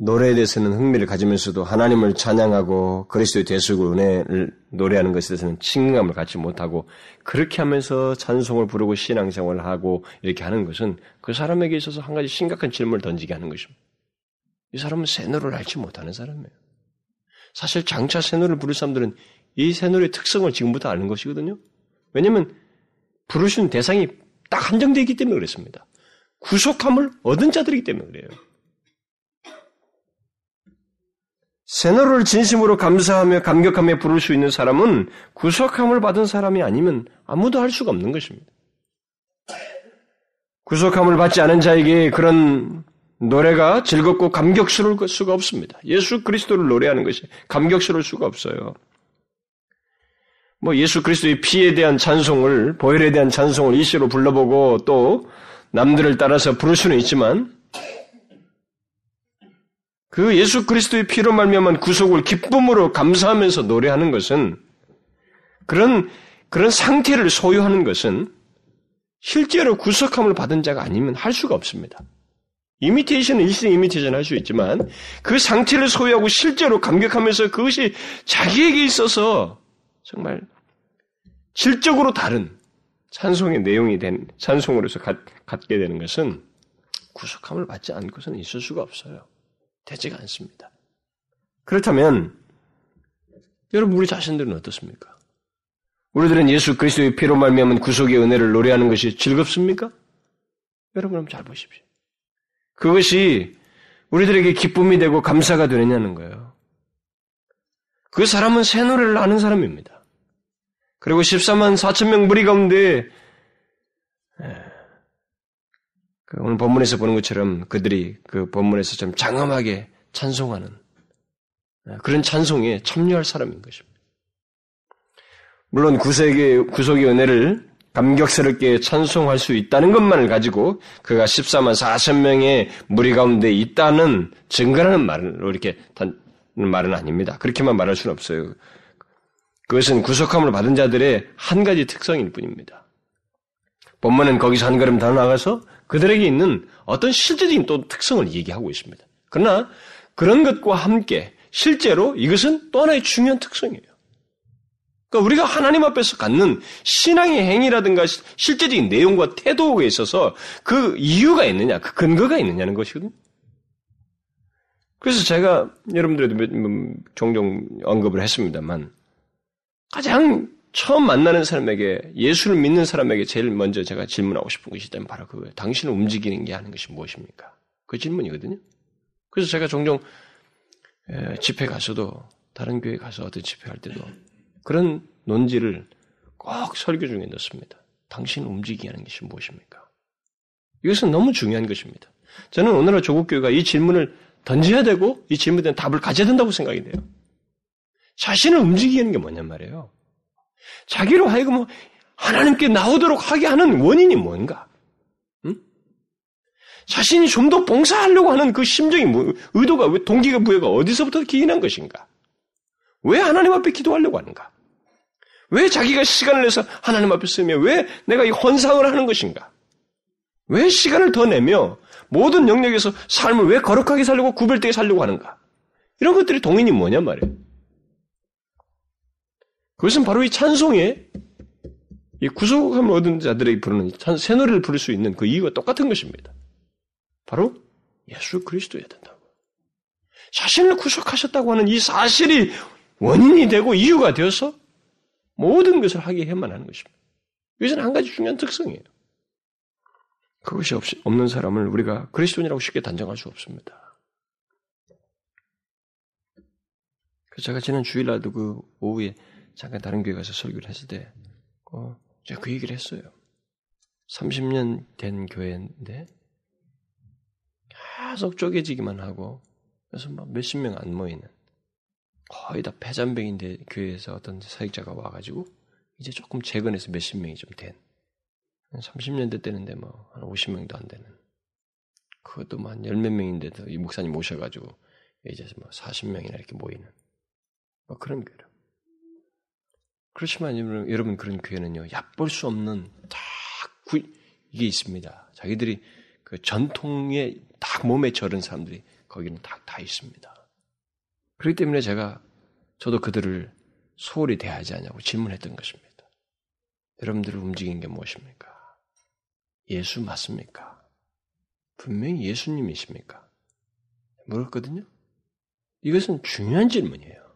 노래에 대해서는 흥미를 가지면서도 하나님을 찬양하고 그리스도의 대속을 은혜를 노래하는 것에 대해서는 친감을 갖지 못하고 그렇게 하면서 찬송을 부르고 신앙생활을 하고 이렇게 하는 것은 그 사람에게 있어서 한 가지 심각한 질문을 던지게 하는 것입니다. 이 사람은 새 노래를 알지 못하는 사람이에요. 사실 장차 새 노래를 부를 사람들은 이 새 노래의 특성을 지금부터 아는 것이거든요. 왜냐하면 부르신 대상이 딱 한정되어 있기 때문에 그렇습니다. 구속함을 얻은 자들이기 때문에 그래요. 새 노래를 진심으로 감사하며 감격하며 부를 수 있는 사람은 구속함을 받은 사람이 아니면 아무도 할 수가 없는 것입니다. 구속함을 받지 않은 자에게 그런 노래가 즐겁고 감격스러울 수가 없습니다. 예수 그리스도를 노래하는 것이 감격스러울 수가 없어요. 뭐 예수 그리스도의 피에 대한 찬송을 보혈에 대한 찬송을 이시로 불러보고 또 남들을 따라서 부를 수는 있지만 그 예수 그리스도의 피로 말미암은 구속을 기쁨으로 감사하면서 노래하는 것은 그런 그런 상태를 소유하는 것은 실제로 구속함을 받은 자가 아니면 할 수가 없습니다. 이미테이션은 일시적 이미테이션 할 수 있지만 그 상태를 소유하고 실제로 감격하면서 그것이 자기에게 있어서 정말 질적으로 다른 찬송의 내용이 된 찬송으로서 갖, 갖게 되는 것은 구속함을 받지 않고서는 있을 수가 없어요. 되지가 않습니다. 그렇다면 여러분 우리 자신들은 어떻습니까? 우리들은 예수 그리스도의 피로 말미암은 구속의 은혜를 노래하는 것이 즐겁습니까? 여러분 한번 잘 보십시오. 그것이 우리들에게 기쁨이 되고 감사가 되느냐는 거예요. 그 사람은 새 노래를 아는 사람입니다. 그리고 14만 4천 명 무리 가운데 그 오늘 본문에서 보는 것처럼 그들이 그 본문에서 좀 장엄하게 찬송하는 그런 찬송에 참여할 사람인 것입니다. 물론 구속의, 구속의 은혜를 감격스럽게 찬송할 수 있다는 것만을 가지고 그가 14만 4천 명의 무리 가운데 있다는 증거라는 말로 이렇게 말은 아닙니다. 그렇게만 말할 수는 없어요. 그것은 구속함을 받은 자들의 한 가지 특성일 뿐입니다. 본문은 거기서 한 걸음 더 나가서 그들에게 있는 어떤 실제적인 또 특성을 얘기하고 있습니다. 그러나 그런 것과 함께 실제로 이것은 또 하나의 중요한 특성이에요. 그러니까 우리가 하나님 앞에서 갖는 신앙의 행위라든가 실제적인 내용과 태도에 있어서 그 이유가 있느냐, 그 근거가 있느냐는 것이거든요. 그래서 제가 여러분들에도 종종 언급을 했습니다만 가장 처음 만나는 사람에게 예수를 믿는 사람에게 제일 먼저 제가 질문하고 싶은 것이 있다면 바로 그거예요. 당신을 움직이는 게 하는 것이 무엇입니까? 그 질문이거든요. 그래서 제가 종종 집회 가서도 다른 교회 가서 어떤 집회할 때도 그런 논지를 꼭 설교 중에 넣습니다. 당신을 움직이게 하는 것이 무엇입니까? 이것은 너무 중요한 것입니다. 저는 오늘날 조국교회가 이 질문을 던져야 되고 이 질문에 대한 답을 가져야 된다고 생각이 돼요. 자신을 움직이는 게 뭐냔 말이에요. 자기로 하여금 뭐 하나님께 나오도록 하게 하는 원인이 뭔가? 응? 자신이 좀 더 봉사하려고 하는 그 심정이 뭐, 의도가 왜 동기가 부여가 어디서부터 기인한 것인가? 왜 하나님 앞에 기도하려고 하는가? 왜 자기가 시간을 내서 하나님 앞에 쓰며 왜 내가 이 헌상을 하는 것인가? 왜 시간을 더 내며 모든 영역에서 삶을 왜 거룩하게 살려고 구별되게 살려고 하는가? 이런 것들이 동인이 뭐냔 말이에요. 그것은 바로 이 찬송에 이 구속함을 얻은 자들에게 부르는 새 노래를 부를 수 있는 그 이유가 똑같은 것입니다. 바로 예수 그리스도여야 된다고. 자신을 구속하셨다고 하는 이 사실이 원인이 되고 이유가 되어서 모든 것을 하게 해만 하는 것입니다. 이것은 한 가지 중요한 특성이에요. 그것이 없이, 없는 사람을 우리가 그리스도인이라고 쉽게 단정할 수 없습니다. 그래서 제가 지난 주일날도 그 오후에 잠깐 다른 교회 가서 설교를 했을 때, 어, 제가 그 얘기를 했어요. 30년 된 교회인데, 계속 쪼개지기만 하고, 그래서 막 몇십 명 안 모이는, 거의 다 패잔병인데 교회에서 어떤 사역자가 와가지고, 이제 조금 재건해서 몇십 명이 좀 된, 30년대 때는데 뭐, 한 50명도 안 되는, 그것도 뭐 한 열 몇 명인데도 이 목사님 모셔가지고, 이제 뭐 40명이나 이렇게 모이는, 뭐 그런 교회라. 그렇지만 여러분 그런 교회는요 얕볼 수 없는 다 구, 이게 있습니다. 자기들이 그 전통에 딱 몸에 절은 사람들이 거기는 다, 다 있습니다. 그렇기 때문에 제가 저도 그들을 소홀히 대하지 않냐고 질문했던 것입니다. 여러분들을 움직인 게 무엇입니까? 예수 맞습니까? 분명히 예수님이십니까? 물었거든요. 이것은 중요한 질문이에요.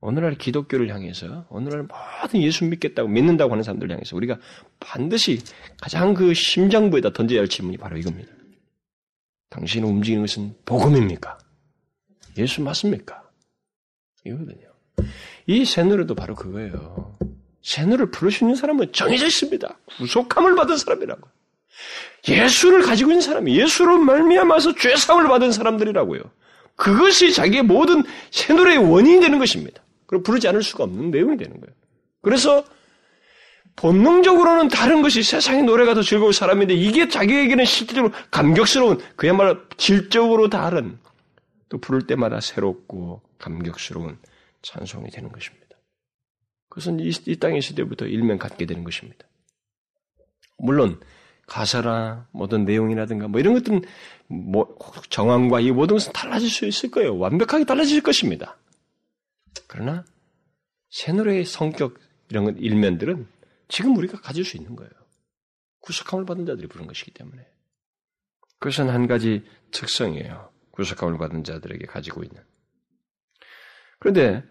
오늘날 기독교를 향해서 오늘날 모든 예수 믿겠다고 믿는다고 하는 사람들 을 향해서 우리가 반드시 가장 그 심장부에다 던져야 할 질문이 바로 이겁니다. 당신을 움직이는 것은 복음입니까? 예수 맞습니까? 이거거든요. 이 새노래도 바로 그거예요. 수 있는 사람은 정해져 있습니다. 구속함을 받은 사람이라고. 예수를 가지고 있는 사람이 예수로 말미암아서 죄사함을 받은 사람들이라고요. 그것이 자기의 모든 새노래의 원인이 되는 것입니다. 그리고 부르지 않을 수가 없는 내용이 되는 거예요. 그래서 본능적으로는 다른 것이 세상의 노래가 더 즐거울 사람인데 이게 자기에게는 실질적으로 감격스러운 그야말로 질적으로 다른 또 부를 때마다 새롭고 감격스러운 찬송이 되는 것입니다. 그것은 이, 이 있을 때부터 일면 갖게 되는 것입니다. 물론 가사나 모든 내용이라든가 뭐 이런 것들은 뭐 정황과 이 모든 것은 달라질 수 있을 거예요. 완벽하게 달라질 것입니다. 그러나 새노래의 성격 이런 것 일면들은 지금 우리가 가질 수 있는 거예요. 구속함을 받은 자들이 부른 것이기 때문에. 그것은 한 가지 특성이에요. 구속함을 받은 자들에게 가지고 있는. 그런데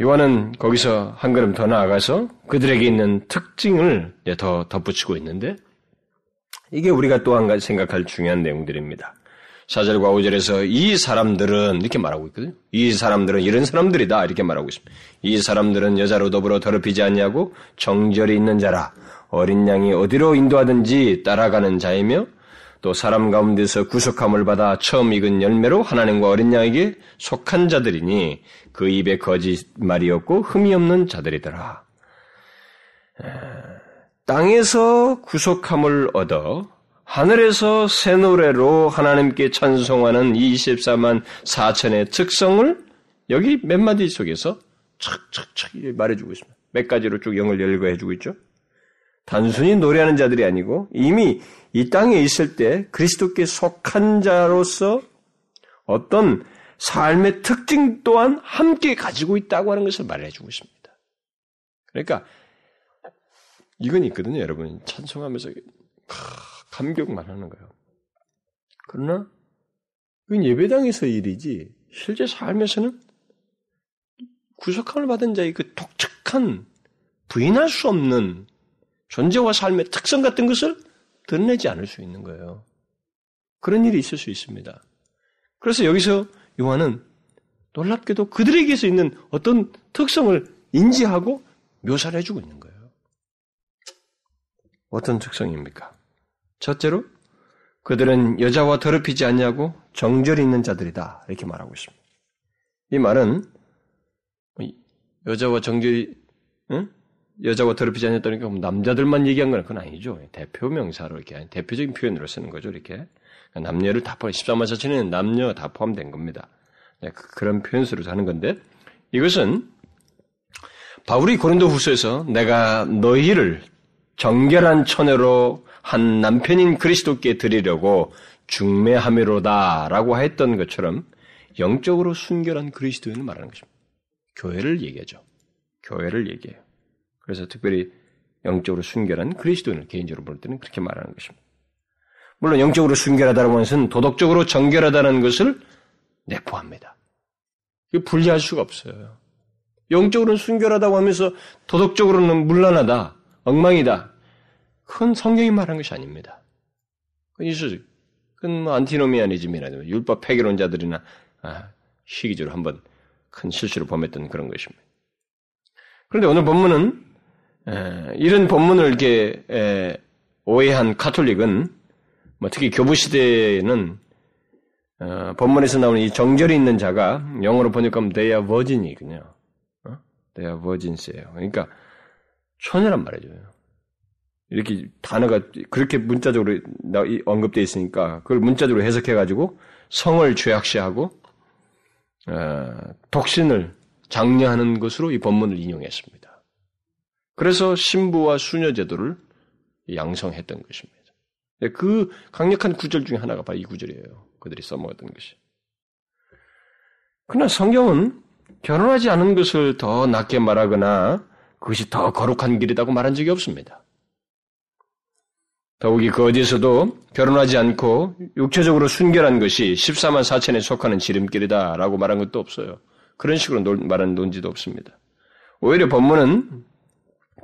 요한은 거기서 한 걸음 더 나아가서 그들에게 있는 특징을 더 덧붙이고 있는데 이게 우리가 또 한 가지 생각할 중요한 내용들입니다. 4절과 5절에서 이 사람들은 이렇게 말하고 있거든요. 이 사람들은 이런 사람들이다 이렇게 말하고 있습니다. 이 사람들은 여자로 더불어 더럽히지 않냐고 정절이 있는 자라 어린 양이 어디로 인도하든지 따라가는 자이며 또 사람 가운데서 구속함을 받아 처음 익은 열매로 하나님과 어린 양에게 속한 자들이니 그 입에 거짓말이 없고 흠이 없는 자들이더라. 땅에서 구속함을 얻어 하늘에서 새 노래로 하나님께 찬송하는 24만 4천의 특성을 여기 몇 마디 속에서 척척척 말해주고 있습니다. 몇 가지로 쭉 영을 열거해주고 있죠. 단순히 노래하는 자들이 아니고 이미 이 땅에 있을 때 그리스도께 속한 자로서 어떤 삶의 특징 또한 함께 가지고 있다고 하는 것을 말해주고 있습니다. 그러니까 이건 있거든요, 여러분. 찬송하면서 감격만 하는 거예요. 그러나 이건 예배당에서 일이지 실제 삶에서는 구속함을 받은 자의 그 독특한 부인할 수 없는 존재와 삶의 특성 같은 것을 드러내지 않을 수 있는 거예요. 그런 일이 있을 수 있습니다. 그래서 여기서 요한은 놀랍게도 그들에게서 있는 어떤 특성을 인지하고 묘사를 해주고 있는 거예요. 어떤 특성입니까? 첫째로 그들은 여자와 더럽히지 않냐고 정절이 있는 자들이다 이렇게 말하고 있습니다. 이 말은 여자와 정절이 응? 여자와 더럽히지 않냐다니까 남자들만 얘기한 건 그건 아니죠. 대표 명사로 이렇게 대표적인 표현으로 쓰는 거죠. 이렇게 그러니까 남녀를 다 포함 13만 4천에는 남녀 다 포함된 겁니다. 네, 그, 그런 표현으로 하는 건데 이것은 바울이 고린도 후서에서 내가 너희를 정결한 처녀로 한 남편인 그리스도께 드리려고 중매함이로다라고 했던 것처럼 영적으로 순결한 그리스도인을 말하는 것입니다. 교회를 얘기하죠. 교회를 얘기해요. 그래서 특별히 영적으로 순결한 그리스도인을 개인적으로 볼 때는 그렇게 말하는 것입니다. 물론 영적으로 순결하다는 것은 도덕적으로 정결하다는 것을 내포합니다. 이게 분리할 수가 없어요. 영적으로는 순결하다고 하면서 도덕적으로는 물란하다, 엉망이다. 그건 성경이 말한 것이 아닙니다. 그건 그건 뭐 안티노미아니즘이나 율법 폐기론자들이나 아, 시기적으로 한번 큰 실수를 범했던 그런 것입니다. 그런데 오늘 본문은 에, 이런 본문을 이렇게 에, 오해한 카톨릭은 뭐 특히 교부 시대에는 어, 본문에서 나오는 이 정절이 있는 자가 영어로 번역하면. 어? they are virgins예요. 그러니까 처녀란 말이죠. 이렇게 단어가 그렇게 문자적으로 언급되어 있으니까 그걸 문자적으로 해석해가지고 성을 죄악시하고 어, 독신을 장려하는 것으로 이 본문을 인용했습니다. 그래서 신부와 수녀 제도를 양성했던 것입니다. 그 강력한 구절 중에 하나가 바로 이 구절이에요. 그들이 써먹었던 것이. 그러나 성경은 결혼하지 않은 것을 더 낫게 말하거나 그것이 더 거룩한 길이라고 말한 적이 없습니다. 더욱이 그 어디에서도 결혼하지 않고 육체적으로 순결한 것이 14만 4천에 속하는 지름길이다라고 말한 것도 없어요. 그런 식으로 말한 논지도 없습니다. 오히려 본문은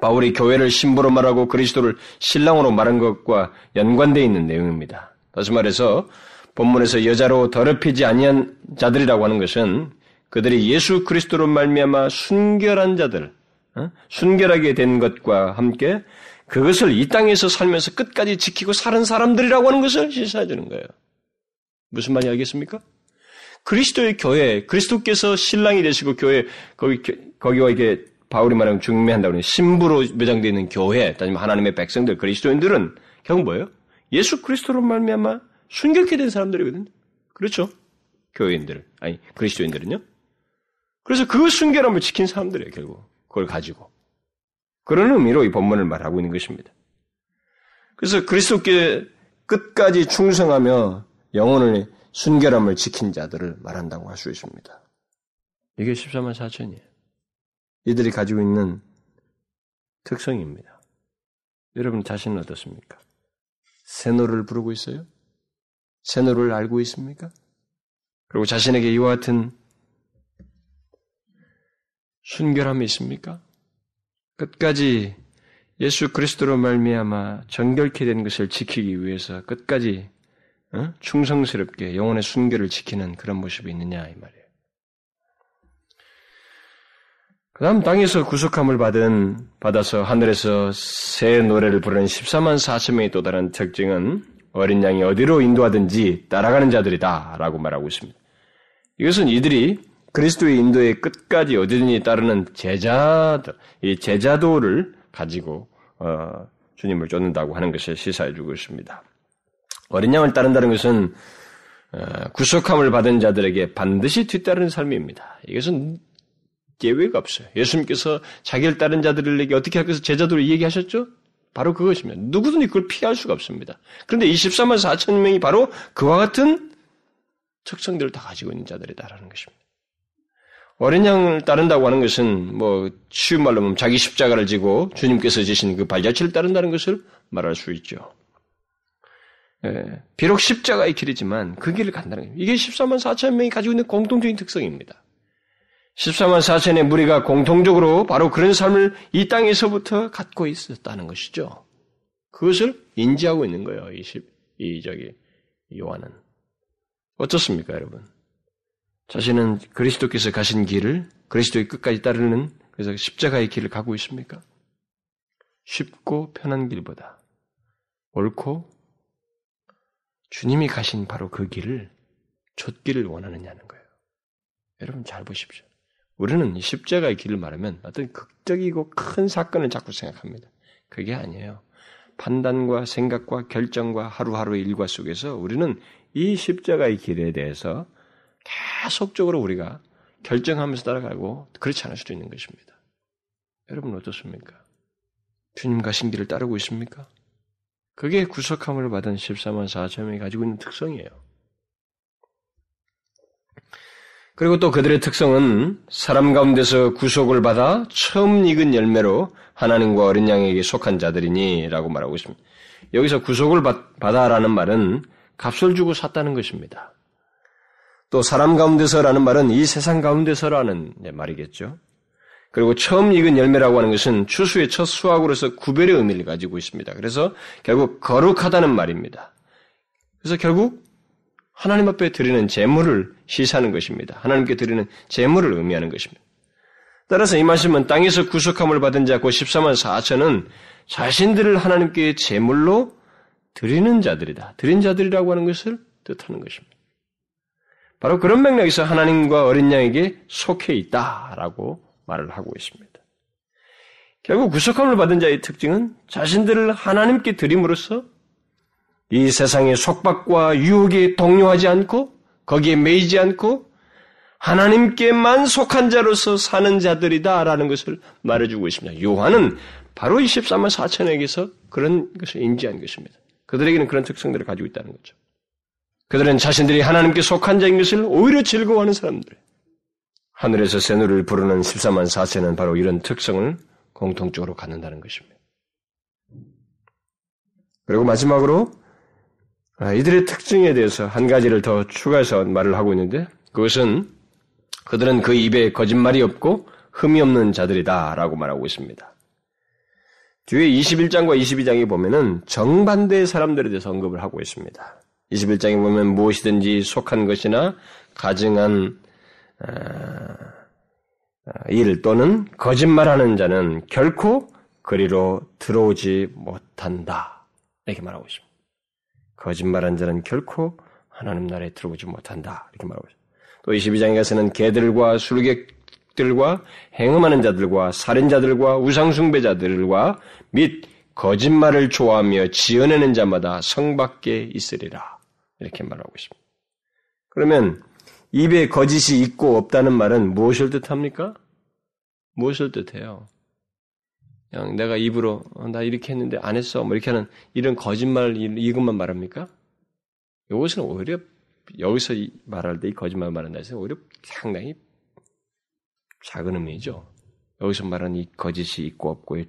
바울이 교회를 신부로 말하고 그리스도를 신랑으로 말한 것과 연관되어 있는 내용입니다. 다시 말해서 본문에서 여자로 더럽히지 아니한 자들이라고 하는 것은 그들이 예수 그리스도로 말미암아 순결한 자들, 어? 순결하게 된 것과 함께 그것을 이 땅에서 살면서 끝까지 지키고 사는 사람들이라고 하는 것을 시사해 주는 거예요. 무슨 말이 알겠습니까? 그리스도의 교회, 그리스도께서 신랑이 되시고 교회, 거기, 거기와 이게 바울이 말하면 중매한다고 하는 신부로 매장되어 있는 교회, 따지면 하나님의 백성들, 그리스도인들은 결국 뭐예요? 예수 그리스도로 말미암아 순결케 된 사람들이거든요. 그렇죠? 교회인들, 아니 그리스도인들은요. 그래서 그 순결함을 지킨 사람들이에요, 결국. 그걸 가지고. 그런 의미로 이 본문을 말하고 있는 것입니다. 그래서 그리스도께 끝까지 충성하며 영혼을 순결함을 지킨 자들을 말한다고 할 수 있습니다. 이게 14만 4천이에요. 이들이 가지고 있는 특성입니다. 여러분 자신은 어떻습니까? 새노를 부르고 있어요? 새노를 알고 있습니까? 그리고 자신에게 이와 같은 순결함이 있습니까? 끝까지 예수 그리스도로 말미암아 정결케 된 것을 지키기 위해서 끝까지 어? 충성스럽게 영혼의 순결을 지키는 그런 모습이 있느냐 이 말이에요. 그다음 땅에서 구속함을 받은 받아서 하늘에서 새 노래를 부르는 14만 4천 명이 또 다른 특징은 어린 양이 어디로 인도하든지 따라가는 자들이다라고 말하고 있습니다. 이것은 이들이 그리스도의 인도의 끝까지 어디든지 따르는 제자들, 이 제자도를 가지고 어, 주님을 쫓는다고 하는 것을 시사해주고 있습니다. 어린 양을 따른다는 것은 어, 구속함을 받은 자들에게 반드시 뒤따르는 삶입니다. 이것은 예외가 없어요. 예수님께서 자기를 따른 자들에게 어떻게 위해서 제자들을 얘기하셨죠? 바로 그것입니다. 누구든지 그걸 피할 수가 없습니다. 그런데 24만 4천 명이 바로 그와 같은 특성들을 다 가지고 있는 자들이다라는 것입니다. 어린 양을 따른다고 하는 것은 뭐 쉬운 말로 하면 자기 십자가를 지고 주님께서 지신 그 발자취를 따른다는 것을 말할 수 있죠. 예, 비록 십자가의 길이지만 그 길을 간다는 거예요. 이게 14만 4천 명이 가지고 있는 공통적인 특성입니다. 14만 4천의 무리가 공통적으로 바로 그런 삶을 이 땅에서부터 갖고 있었다는 것이죠. 그것을 인지하고 있는 거예요. 이, 십, 이 저기 요한은 어떻습니까, 여러분? 자신은 그리스도께서 가신 길을 그리스도의 끝까지 따르는 그래서 십자가의 길을 가고 있습니까? 쉽고 편한 길보다 옳고 주님이 가신 바로 그 길을 좇기를 원하느냐는 거예요. 여러분 잘 보십시오. 우리는 십자가의 길을 말하면 어떤 극적이고 큰 사건을 자꾸 생각합니다. 그게 아니에요. 판단과 생각과 결정과 하루하루 일과 속에서 우리는 이 십자가의 길에 대해서 계속적으로 우리가 결정하면서 따라가고 그렇지 않을 수도 있는 것입니다. 여러분 어떻습니까? 주님 가신 길을 따르고 있습니까? 그게 구속함을 받은 14만 4천명이 가지고 있는 특성이에요. 그리고 또 그들의 특성은 사람 가운데서 구속을 받아 처음 익은 열매로 하나님과 어린 양에게 속한 자들이니 라고 말하고 있습니다. 여기서 구속을 받아라는 말은 값을 주고 샀다는 것입니다. 또 사람 가운데서라는 말은 이 세상 가운데서라는 말이겠죠. 그리고 처음 익은 열매라고 하는 것은 추수의 첫 수확으로서 구별의 의미를 가지고 있습니다. 그래서 결국 거룩하다는 말입니다. 그래서 결국 하나님 앞에 드리는 제물을 시사하는 것입니다. 하나님께 드리는 제물을 의미하는 것입니다. 따라서 이 말씀은 땅에서 구속함을 받은 자, 곧 14만 4천은 자신들을 하나님께 제물로 드리는 자들이다. 드린 자들이라고 하는 것을 뜻하는 것입니다. 바로 그런 맥락에서 하나님과 어린 양에게 속해 있다라고 말을 하고 있습니다. 결국 구속함을 받은 자의 특징은 자신들을 하나님께 드림으로써 이 세상의 속박과 유혹에 동요하지 않고 거기에 매이지 않고 하나님께만 속한 자로서 사는 자들이다라는 것을 말해주고 있습니다. 요한은 바로 23만 4천에게서 그런 것을 인지한 것입니다. 그들에게는 그런 특성들을 가지고 있다는 거죠. 그들은 자신들이 하나님께 속한 자인 것을 오히려 즐거워하는 사람들. 하늘에서 새누를 부르는 14만 4천은 바로 이런 특성을 공통적으로 갖는다는 것입니다. 그리고 마지막으로 아, 이들의 특징에 대해서 한 가지를 더 추가해서 말을 하고 있는데 그것은 그들은 그 입에 거짓말이 없고 흠이 없는 자들이다라고 말하고 있습니다. 뒤에 21장과 22장에 보면은 정반대의 사람들에 대해서 언급을 하고 있습니다. 21장에 보면 무엇이든지 속한 것이나 가증한 어, 어, 일 또는 거짓말하는 자는 결코 그리로 들어오지 못한다. 이렇게 말하고 있습니다. 거짓말한 자는 결코 하나님 나라에 들어오지 못한다. 이렇게 말하고 있습니다. 또 22장에 가서는 개들과 술객들과 행음하는 자들과 살인자들과 우상숭배자들과 및 거짓말을 좋아하며 지어내는 자마다 성 밖에 있으리라. 이렇게 말하고 있습니다. 그러면 입에 거짓이 있고 없다는 말은 무엇을 뜻합니까? 무엇을 뜻해요? 그냥 내가 입으로 어, 나 이렇게 했는데 안 했어 뭐 이렇게 하는 이런 거짓말 이것만 말합니까? 이것은 오히려 여기서 말할 때 이 거짓말 말한다 해서 오히려 상당히 작은 의미죠. 여기서 말하는 이 거짓이 있고 없고의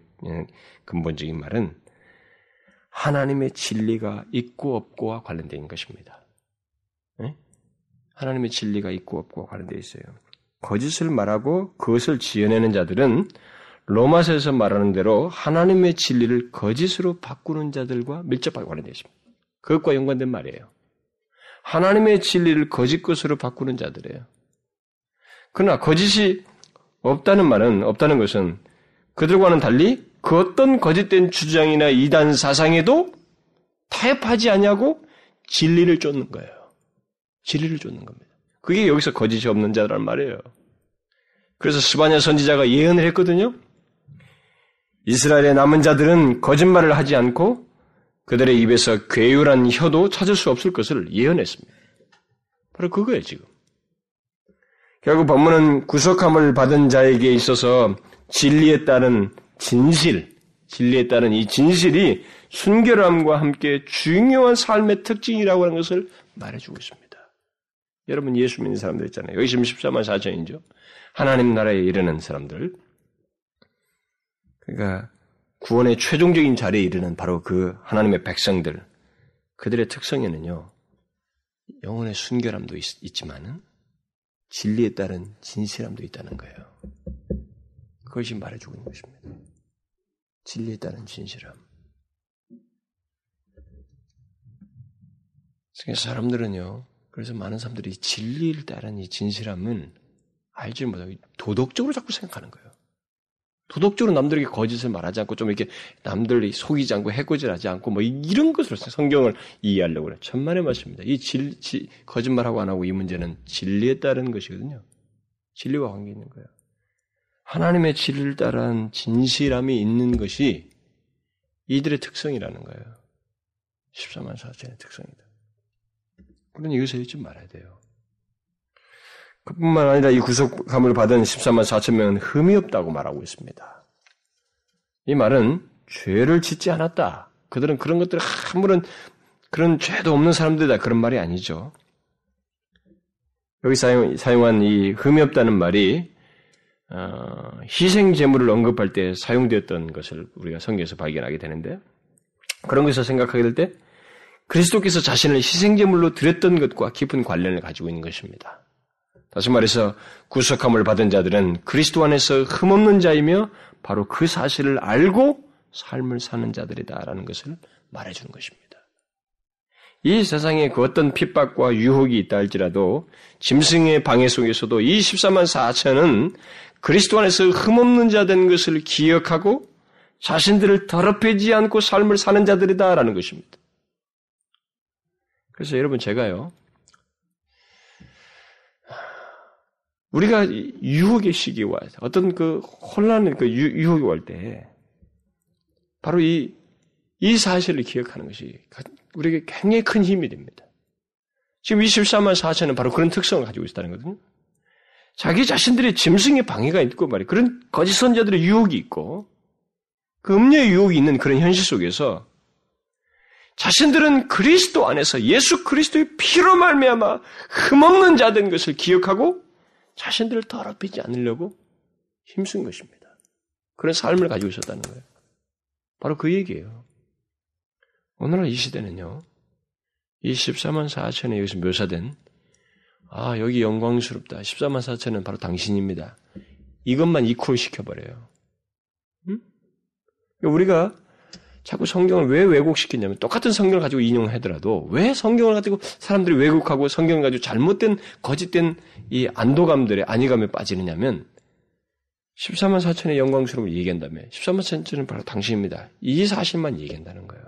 근본적인 말은 하나님의 진리가 있고 없고와 관련된 것입니다. 네? 하나님의 진리가 있고 없고와 관련되어 있어요. 거짓을 말하고 그것을 지어내는 자들은 로마서에서 말하는 대로 하나님의 진리를 거짓으로 바꾸는 자들과 밀접하게 관련되어 있습니다. 그것과 연관된 말이에요. 하나님의 진리를 거짓 것으로 바꾸는 자들이에요. 그러나 거짓이 없다는 말은 없다는 것은 그들과는 달리 그 어떤 거짓된 주장이나 이단 사상에도 타협하지 않냐고 진리를 쫓는 거예요. 진리를 쫓는 겁니다. 그게 여기서 거짓이 없는 자란 말이에요. 그래서 스바냐 선지자가 예언을 했거든요. 이스라엘의 남은 자들은 거짓말을 하지 않고 그들의 입에서 괴율한 혀도 찾을 수 없을 것을 예언했습니다. 바로 그거예요, 지금. 결국 법문은 구속함을 받은 자에게 있어서 진리에 따른 진실, 진리에 따른 이 진실이 순결함과 함께 중요한 삶의 특징이라고 하는 것을 말해주고 있습니다. 여러분 예수 믿는 사람들 있잖아요. 여기 지금 14만 4천이죠. 하나님 나라에 이르는 사람들. 그러니까 구원의 최종적인 자리에 이르는 바로 그 하나님의 백성들. 그들의 특성에는요. 영혼의 순결함도 있, 있지만은 진리에 따른 진실함도 있다는 거예요. 그것이 말해주고 있는 것입니다. 진리에 따른 진실함. 사람들은요, 그래서 많은 사람들이 진리를 따른 이 진실함은 알지 못하고 도덕적으로 자꾸 생각하는 거예요. 도덕적으로 남들에게 거짓을 말하지 않고 좀 이렇게 남들이 속이지 않고 해코지하지 않고 뭐 이런 것으로 성경을 이해하려고 그래. 천만의 말씀입니다. 이 질, 지, 거짓말하고 안 하고 이 문제는 진리에 따른 것이거든요. 진리와 관계 있는 거예요. 하나님의 진리를 따른 진실함이 있는 것이 이들의 특성이라는 거예요. 14만 4천의 특성이다. 그러니 이것을 잊지 말아야 돼요. 그뿐만 아니라 이 구속함을 받은 14만 4천 명은 흠이 없다고 말하고 있습니다. 이 말은 죄를 짓지 않았다. 그들은 그런 것들을 아무런 그런 죄도 없는 사람들이다. 그런 말이 아니죠. 여기 사용, 사용한 이 흠이 없다는 말이 어, 희생 제물을 언급할 때 사용되었던 것을 우리가 성경에서 발견하게 되는데 그런 것을 생각하게 될 때 그리스도께서 자신을 희생 제물로 드렸던 것과 깊은 관련을 가지고 있는 것입니다. 다시 말해서 구속함을 받은 자들은 그리스도 안에서 흠없는 자이며 바로 그 사실을 알고 삶을 사는 자들이다라는 것을 말해주는 것입니다. 이 세상에 그 어떤 핍박과 유혹이 있다 할지라도 짐승의 방해 속에서도 이 14만 4천은 그리스도 안에서 흠없는 자 된 것을 기억하고 자신들을 더럽히지 않고 삶을 사는 자들이다라는 것입니다. 그래서 여러분 제가요 우리가 유혹의 시기와 어떤 그 혼란의 그 유혹이 올 때 바로 이, 이 사실을 기억하는 것이 우리에게 굉장히 큰 힘이 됩니다. 지금 24만 4천은 바로 그런 특성을 가지고 있다는 거거든요. 자기 자신들의 짐승의 방해가 있고 말이에요. 그런 거짓 선자들의 유혹이 있고 그 음료의 유혹이 있는 그런 현실 속에서 자신들은 그리스도 안에서 예수 그리스도의 피로 말미암아 흠없는 자된 것을 기억하고 자신들을 더럽히지 않으려고 힘쓴 것입니다. 그런 삶을 가지고 있었다는 거예요. 바로 그 얘기예요. 오늘날 이 시대는요, 이 14만 4천에 여기서 묘사된, 아, 여기 영광스럽다. 14만 4천은 바로 당신입니다. 이것만 이퀄 시켜버려요. 응? 우리가 자꾸 성경을 왜 왜곡시키냐면 똑같은 성경을 가지고 인용하더라도 왜 성경을 가지고 사람들이 왜곡하고 성경을 가지고 잘못된 거짓된 이 안도감들의 안위감에 빠지느냐면 14만 4천의 영광스러움을 얘기한다면 14만 4천은 바로 당신입니다. 이 사실만 얘기한다는 거예요.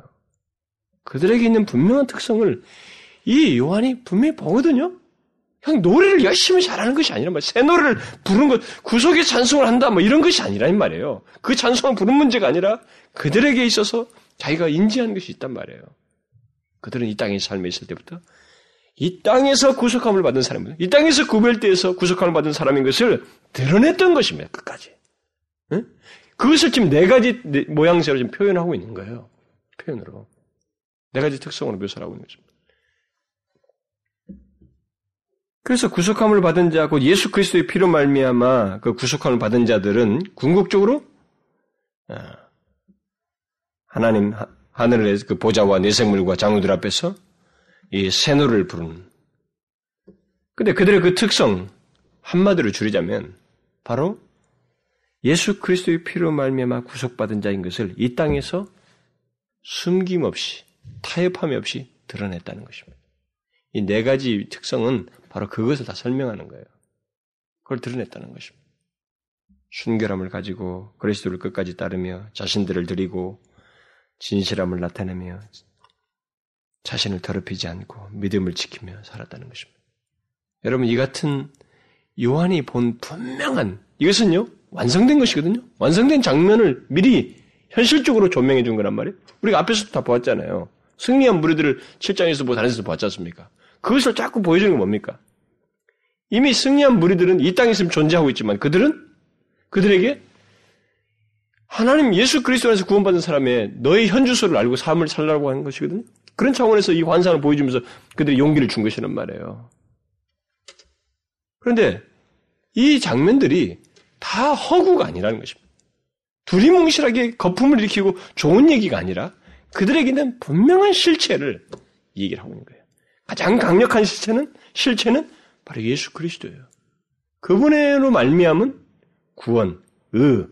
그들에게 있는 분명한 특성을 이 요한이 분명히 보거든요. 형 노래를 열심히 잘하는 것이 아니라 뭐새 노래를 부르는 것, 구속의 찬송을 한다 뭐 이런 것이 아니라는 말이에요. 그 찬송을 부르는 문제가 아니라 그들에게 있어서 자기가 인지하는 것이 있단 말이에요. 그들은 이 땅의 삶에 있을 때부터 이 땅에서 구속함을 받은 사람입니다. 이 땅에서 구별되어서 구속함을 받은 사람인 것을 드러냈던 것입니다. 끝까지. 응? 그것을 지금 네 가지 모양새로 지금 표현하고 있는 거예요. 표현으로. 네 가지 특성으로 묘사하고 있는 것입니다. 그래서 구속함을 받은 자, 곧 예수 그리스도의 피로 말미암아 그 구속함을 받은 자들은 궁극적으로 아, 하나님 하늘의 그 보좌와 내생물과 장우들 앞에서 이 새노를 부르는. 근데 그들의 그 특성, 한마디로 줄이자면 바로 예수 그리스도의 피로 말미암아 구속받은 자인 것을 이 땅에서 숨김없이 타협함이 없이 드러냈다는 것입니다. 이 네 가지 특성은 바로 그것을 다 설명하는 거예요. 그걸 드러냈다는 것입니다. 순결함을 가지고 그리스도를 끝까지 따르며 자신들을 드리고 진실함을 나타내며 자신을 더럽히지 않고 믿음을 지키며 살았다는 것입니다. 여러분 이 같은 요한이 본 분명한 이것은요 완성된 것이거든요. 완성된 장면을 미리 현실적으로 조명해 준 거란 말이에요. 우리가 앞에서도 다 보았잖아요. 승리한 무리들을 7장에서 뭐 다른 데서 보았지 않습니까? 그것을 자꾸 보여주는 게 뭡니까? 이미 승리한 무리들은 이 땅에 있으면 존재하고 있지만 그들은 그들에게 하나님 예수 그리스도 안에서 구원받은 사람의 너의 현주소를 알고 삶을 살라고 하는 것이거든요. 그런 차원에서 이 환상을 보여주면서 그들의 용기를 준 것이란 말이에요. 그런데 이 장면들이 다 허구가 아니라는 것입니다. 두리뭉실하게 거품을 일으키고 좋은 얘기가 아니라 그들에게는 분명한 실체를 얘기를 하고 있는 거예요. 가장 강력한 실체는 실체는 바로 예수 그리스도예요. 그분으로 말미암은 구원, 의,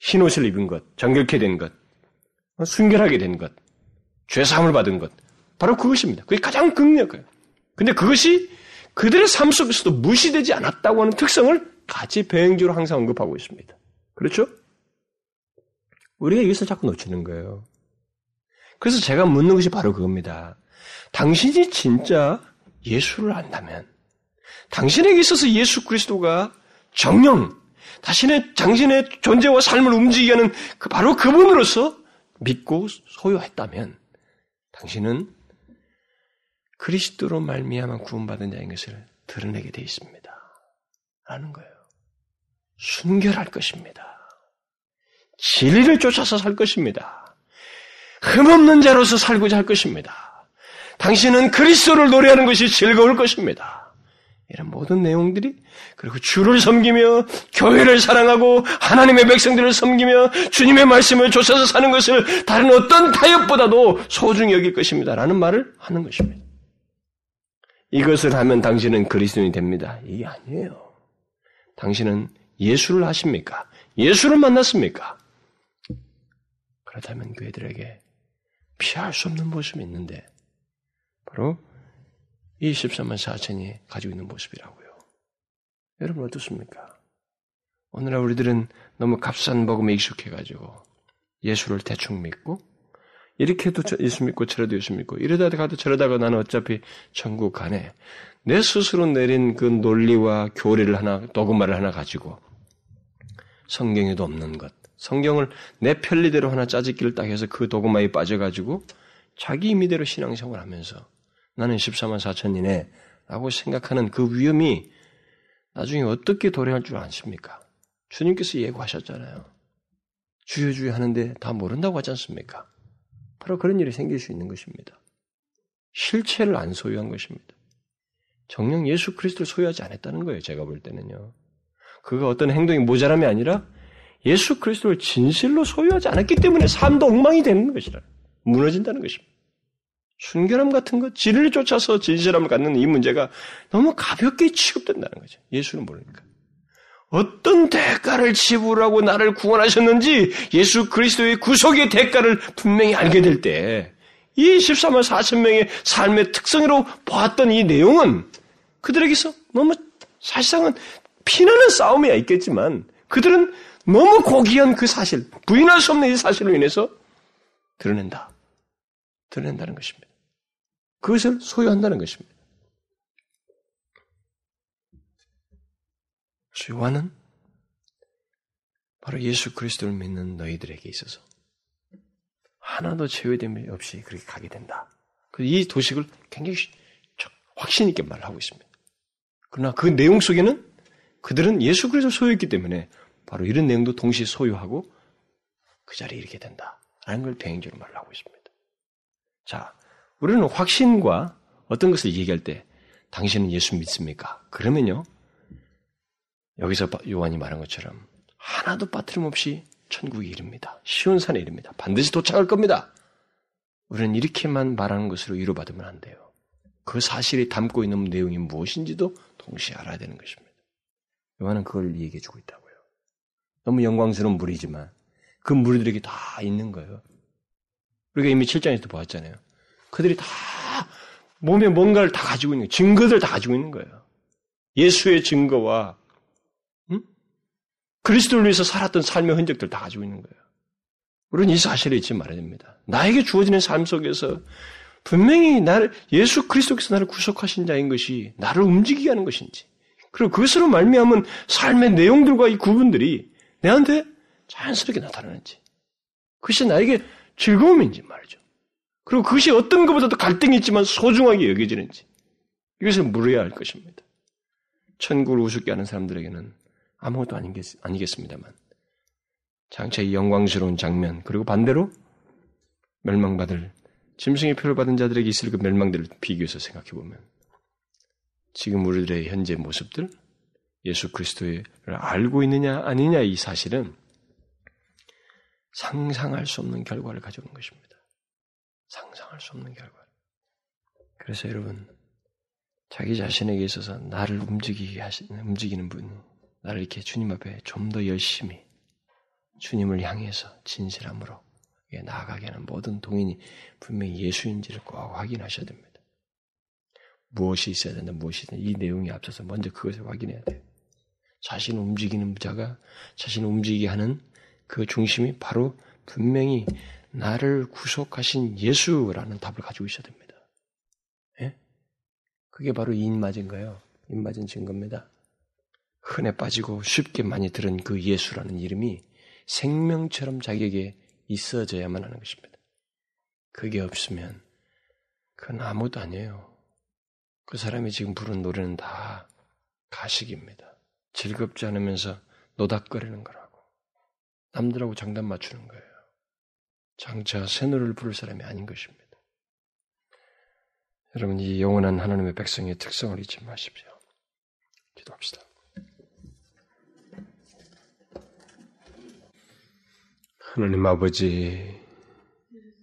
흰옷을 입은 것, 정결케 된 것, 순결하게 된 것, 죄사함을 받은 것, 바로 그것입니다. 그게 가장 극력해요. 근데 그것이 그들의 삶 속에서도 무시되지 않았다고 하는 특성을 같이 배행적으로 항상 언급하고 있습니다. 그렇죠? 우리가 이것을 자꾸 놓치는 거예요. 그래서 제가 묻는 것이 바로 그겁니다. 당신이 진짜 예수를 안다면, 당신에게 있어서 예수 그리스도가 정령, 자신의, 당신의 존재와 삶을 움직이게 하는 그 바로 그분으로서 믿고 소유했다면, 당신은 그리스도로 말미암아 구원받은 자인 것을 드러내게 되어 있습니다. 라는 거예요. 순결할 것입니다. 진리를 쫓아서 살 것입니다. 흠없는 자로서 살고자 할 것입니다. 당신은 그리스도를 노래하는 것이 즐거울 것입니다. 이런 모든 내용들이 그리고 주를 섬기며 교회를 사랑하고 하나님의 백성들을 섬기며 주님의 말씀을 쫓아서 사는 것을 다른 어떤 타협보다도 소중히 여길 것입니다. 라는 말을 하는 것입니다. 이것을 하면 당신은 그리스도인이 됩니다. 이게 아니에요. 당신은 예수를 아십니까? 예수를 만났습니까? 그렇다면 그애들에게 피할 수 없는 모습이 있는데 바로 이 13만 4천이 가지고 있는 모습이라고요. 여러분 어떻습니까? 오늘날 우리들은 너무 값싼 복음에 익숙해가지고 예수를 대충 믿고 이렇게 해도 예수 믿고 저래도 예수 믿고 이러다 가도 저러다가 나는 어차피 천국 가네. 내 스스로 내린 그 논리와 교리를 하나 도그마를 하나 가지고 성경에도 없는 것, 성경을 내 편리대로 하나 짜집기를 딱 해서 그 도그마에 빠져가지고 자기 임의대로 신앙생활을 하면서 나는 14만 4천이네 라고 생각하는 그 위험이 나중에 어떻게 도래할 줄 아십니까? 주님께서 예고하셨잖아요. 주여 주여 하는데 다 모른다고 하지 않습니까? 바로 그런 일이 생길 수 있는 것입니다. 실체를 안 소유한 것입니다. 정령 예수 그리스도를 소유하지 않았다는 거예요. 제가 볼 때는요. 그가 어떤 행동이 모자람이 아니라 예수 그리스도를 진실로 소유하지 않았기 때문에 삶도 엉망이 되는 것이라. 무너진다는 것입니다. 순결함 같은 것, 진리를 쫓아서 진실함을 갖는 이 문제가 너무 가볍게 취급된다는 거죠. 예수는 모르니까. 어떤 대가를 지불하고 나를 구원하셨는지 예수 그리스도의 구속의 대가를 분명히 알게 될 때, 이 14만 4천 명의 삶의 특성으로 보았던 이 내용은 그들에게서 너무 사실상은 피나는 싸움이야 있겠지만 그들은 너무 고귀한 그 사실, 부인할 수 없는 이 사실로 인해서 드러낸다. 드러낸다는 것입니다. 그것을 소유한다는 것입니다. 요한은 바로 예수 그리스도를 믿는 너희들에게 있어서 하나도 제외됨이 없이 그렇게 가게 된다. 그이 도식을 굉장히 확신 있게 말하고 있습니다. 그러나 그 내용 속에는 그들은 예수 그리스도를 소유했기 때문에 바로 이런 내용도 동시에 소유하고 그 자리에 이르게 된다. 라는 걸 대행적으로 말하고 있습니다. 자, 우리는 확신과 어떤 것을 얘기할 때 당신은 예수 믿습니까? 그러면요. 여기서 요한이 말한 것처럼 하나도 빠트림없이 천국에 이릅니다. 쉬운 산에 이릅니다. 반드시 도착할 겁니다. 우리는 이렇게만 말하는 것으로 위로받으면 안 돼요. 그 사실이 담고 있는 내용이 무엇인지도 동시에 알아야 되는 것입니다. 요한은 그걸 얘기해 주고 있다고요. 너무 영광스러운 물이지만 그 물들에게 다 있는 거예요. 우리가 이미 7장에서도 보았잖아요. 그들이 다 몸에 뭔가를 다 가지고 있는 거예요. 증거들 다 가지고 있는 거예요. 예수의 증거와 응? 그리스도를 위해서 살았던 삶의 흔적들 다 가지고 있는 거예요. 우리는 이 사실을 잊지 말아야 됩니다. 나에게 주어지는 삶 속에서 분명히 나를 예수 그리스도께서 나를 구속하신 자인 것이 나를 움직이게 하는 것인지 그리고 그것으로 말미암은 삶의 내용들과 이 구분들이 내한테 자연스럽게 나타나는지 그것이 나에게 즐거움인지 말이죠. 그리고 그것이 어떤 것보다도 갈등이 있지만 소중하게 여겨지는지 이것을 물어야 할 것입니다. 천국을 우습게 하는 사람들에게는 아무것도 아니겠, 아니겠습니다만 장차 이 영광스러운 장면 그리고 반대로 멸망받을 짐승의 표를 받은 자들에게 있을 그 멸망들을 비교해서 생각해 보면 지금 우리들의 현재 모습들 예수 그리스도를 알고 있느냐 아니냐 이 사실은 상상할 수 없는 결과를 가져오는 것입니다. 상상할 수 없는 결과. 그래서 여러분 자기 자신에게 있어서 나를 움직이게 하시는 움직이는 분, 나를 이렇게 주님 앞에 좀 더 열심히 주님을 향해서 진실함으로 나아가게 하는 모든 동인이 분명히 예수인지를 꼭 확인하셔야 됩니다. 무엇이 있어야 된다, 무엇이 있다. 이 내용이 앞서서 먼저 그것을 확인해야 돼요. 자신을 움직이는 자가 자신을 움직이게 하는 그 중심이 바로 분명히 나를 구속하신 예수라는 답을 가지고 있어야 됩니다. 예? 그게 바로 인맞은 거예요. 인맞은 증거입니다. 흔해 빠지고 쉽게 많이 들은 그 예수라는 이름이 생명처럼 자기에게 있어져야만 하는 것입니다. 그게 없으면 그건 아무것도 아니에요. 그 사람이 지금 부른 노래는 다 가식입니다. 즐겁지 않으면서 노닥거리는 거라고. 남들하고 장단 맞추는 거예요. 장차 새 노래를 부를 사람이 아닌 것입니다. 여러분, 이 영원한 하나님의 백성의 특성을 잊지 마십시오. 기도합시다. 하나님 아버지,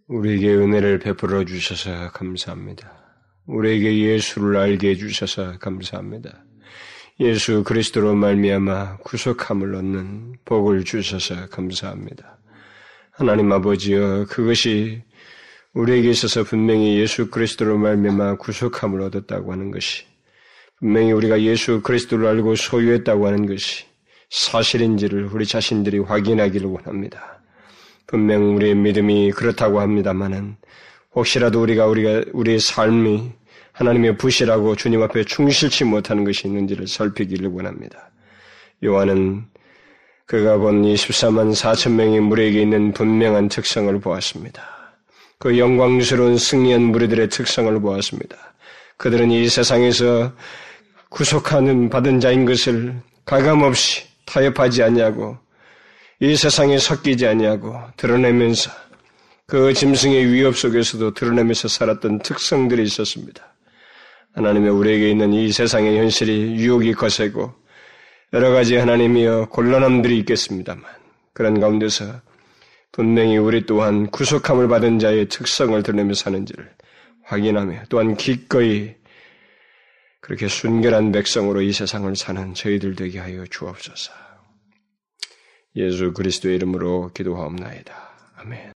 우리에게 은혜를 베풀어 주셔서 감사합니다. 우리에게 예수를 알게 해주셔서 감사합니다. 예수 그리스도로 말미암아 구속함을 얻는 복을 주셔서 감사합니다. 하나님 아버지여 그것이 우리에게 있어서 분명히 예수 그리스도로 말미암아 구속함을 얻었다고 하는 것이 분명히 우리가 예수 그리스도를 알고 소유했다고 하는 것이 사실인지를 우리 자신들이 확인하기를 원합니다. 분명 우리의 믿음이 그렇다고 합니다만은 혹시라도 우리가 우리가 우리의 삶이 하나님의 부실하고 주님 앞에 충실치 못하는 것이 있는지를 살피기를 원합니다. 요한은 그가 본 24만 4천 명의 무리에게 있는 분명한 특성을 보았습니다. 그 영광스러운 승리한 무리들의 특성을 보았습니다. 그들은 이 세상에서 구속하는 받은 자인 것을 가감없이 타협하지 않냐고 이 세상에 섞이지 않냐고 드러내면서 그 짐승의 위협 속에서도 드러내면서 살았던 특성들이 있었습니다. 하나님의 우리에게 있는 이 세상의 현실이 유혹이 거세고 여러 가지 하나님이여 곤란함들이 있겠습니다만 그런 가운데서 분명히 우리 또한 구속함을 받은 자의 특성을 드러내며 사는지를 확인하며 또한 기꺼이 그렇게 순결한 백성으로 이 세상을 사는 저희들 되게 하여 주옵소서. 예수 그리스도의 이름으로 기도하옵나이다. 아멘.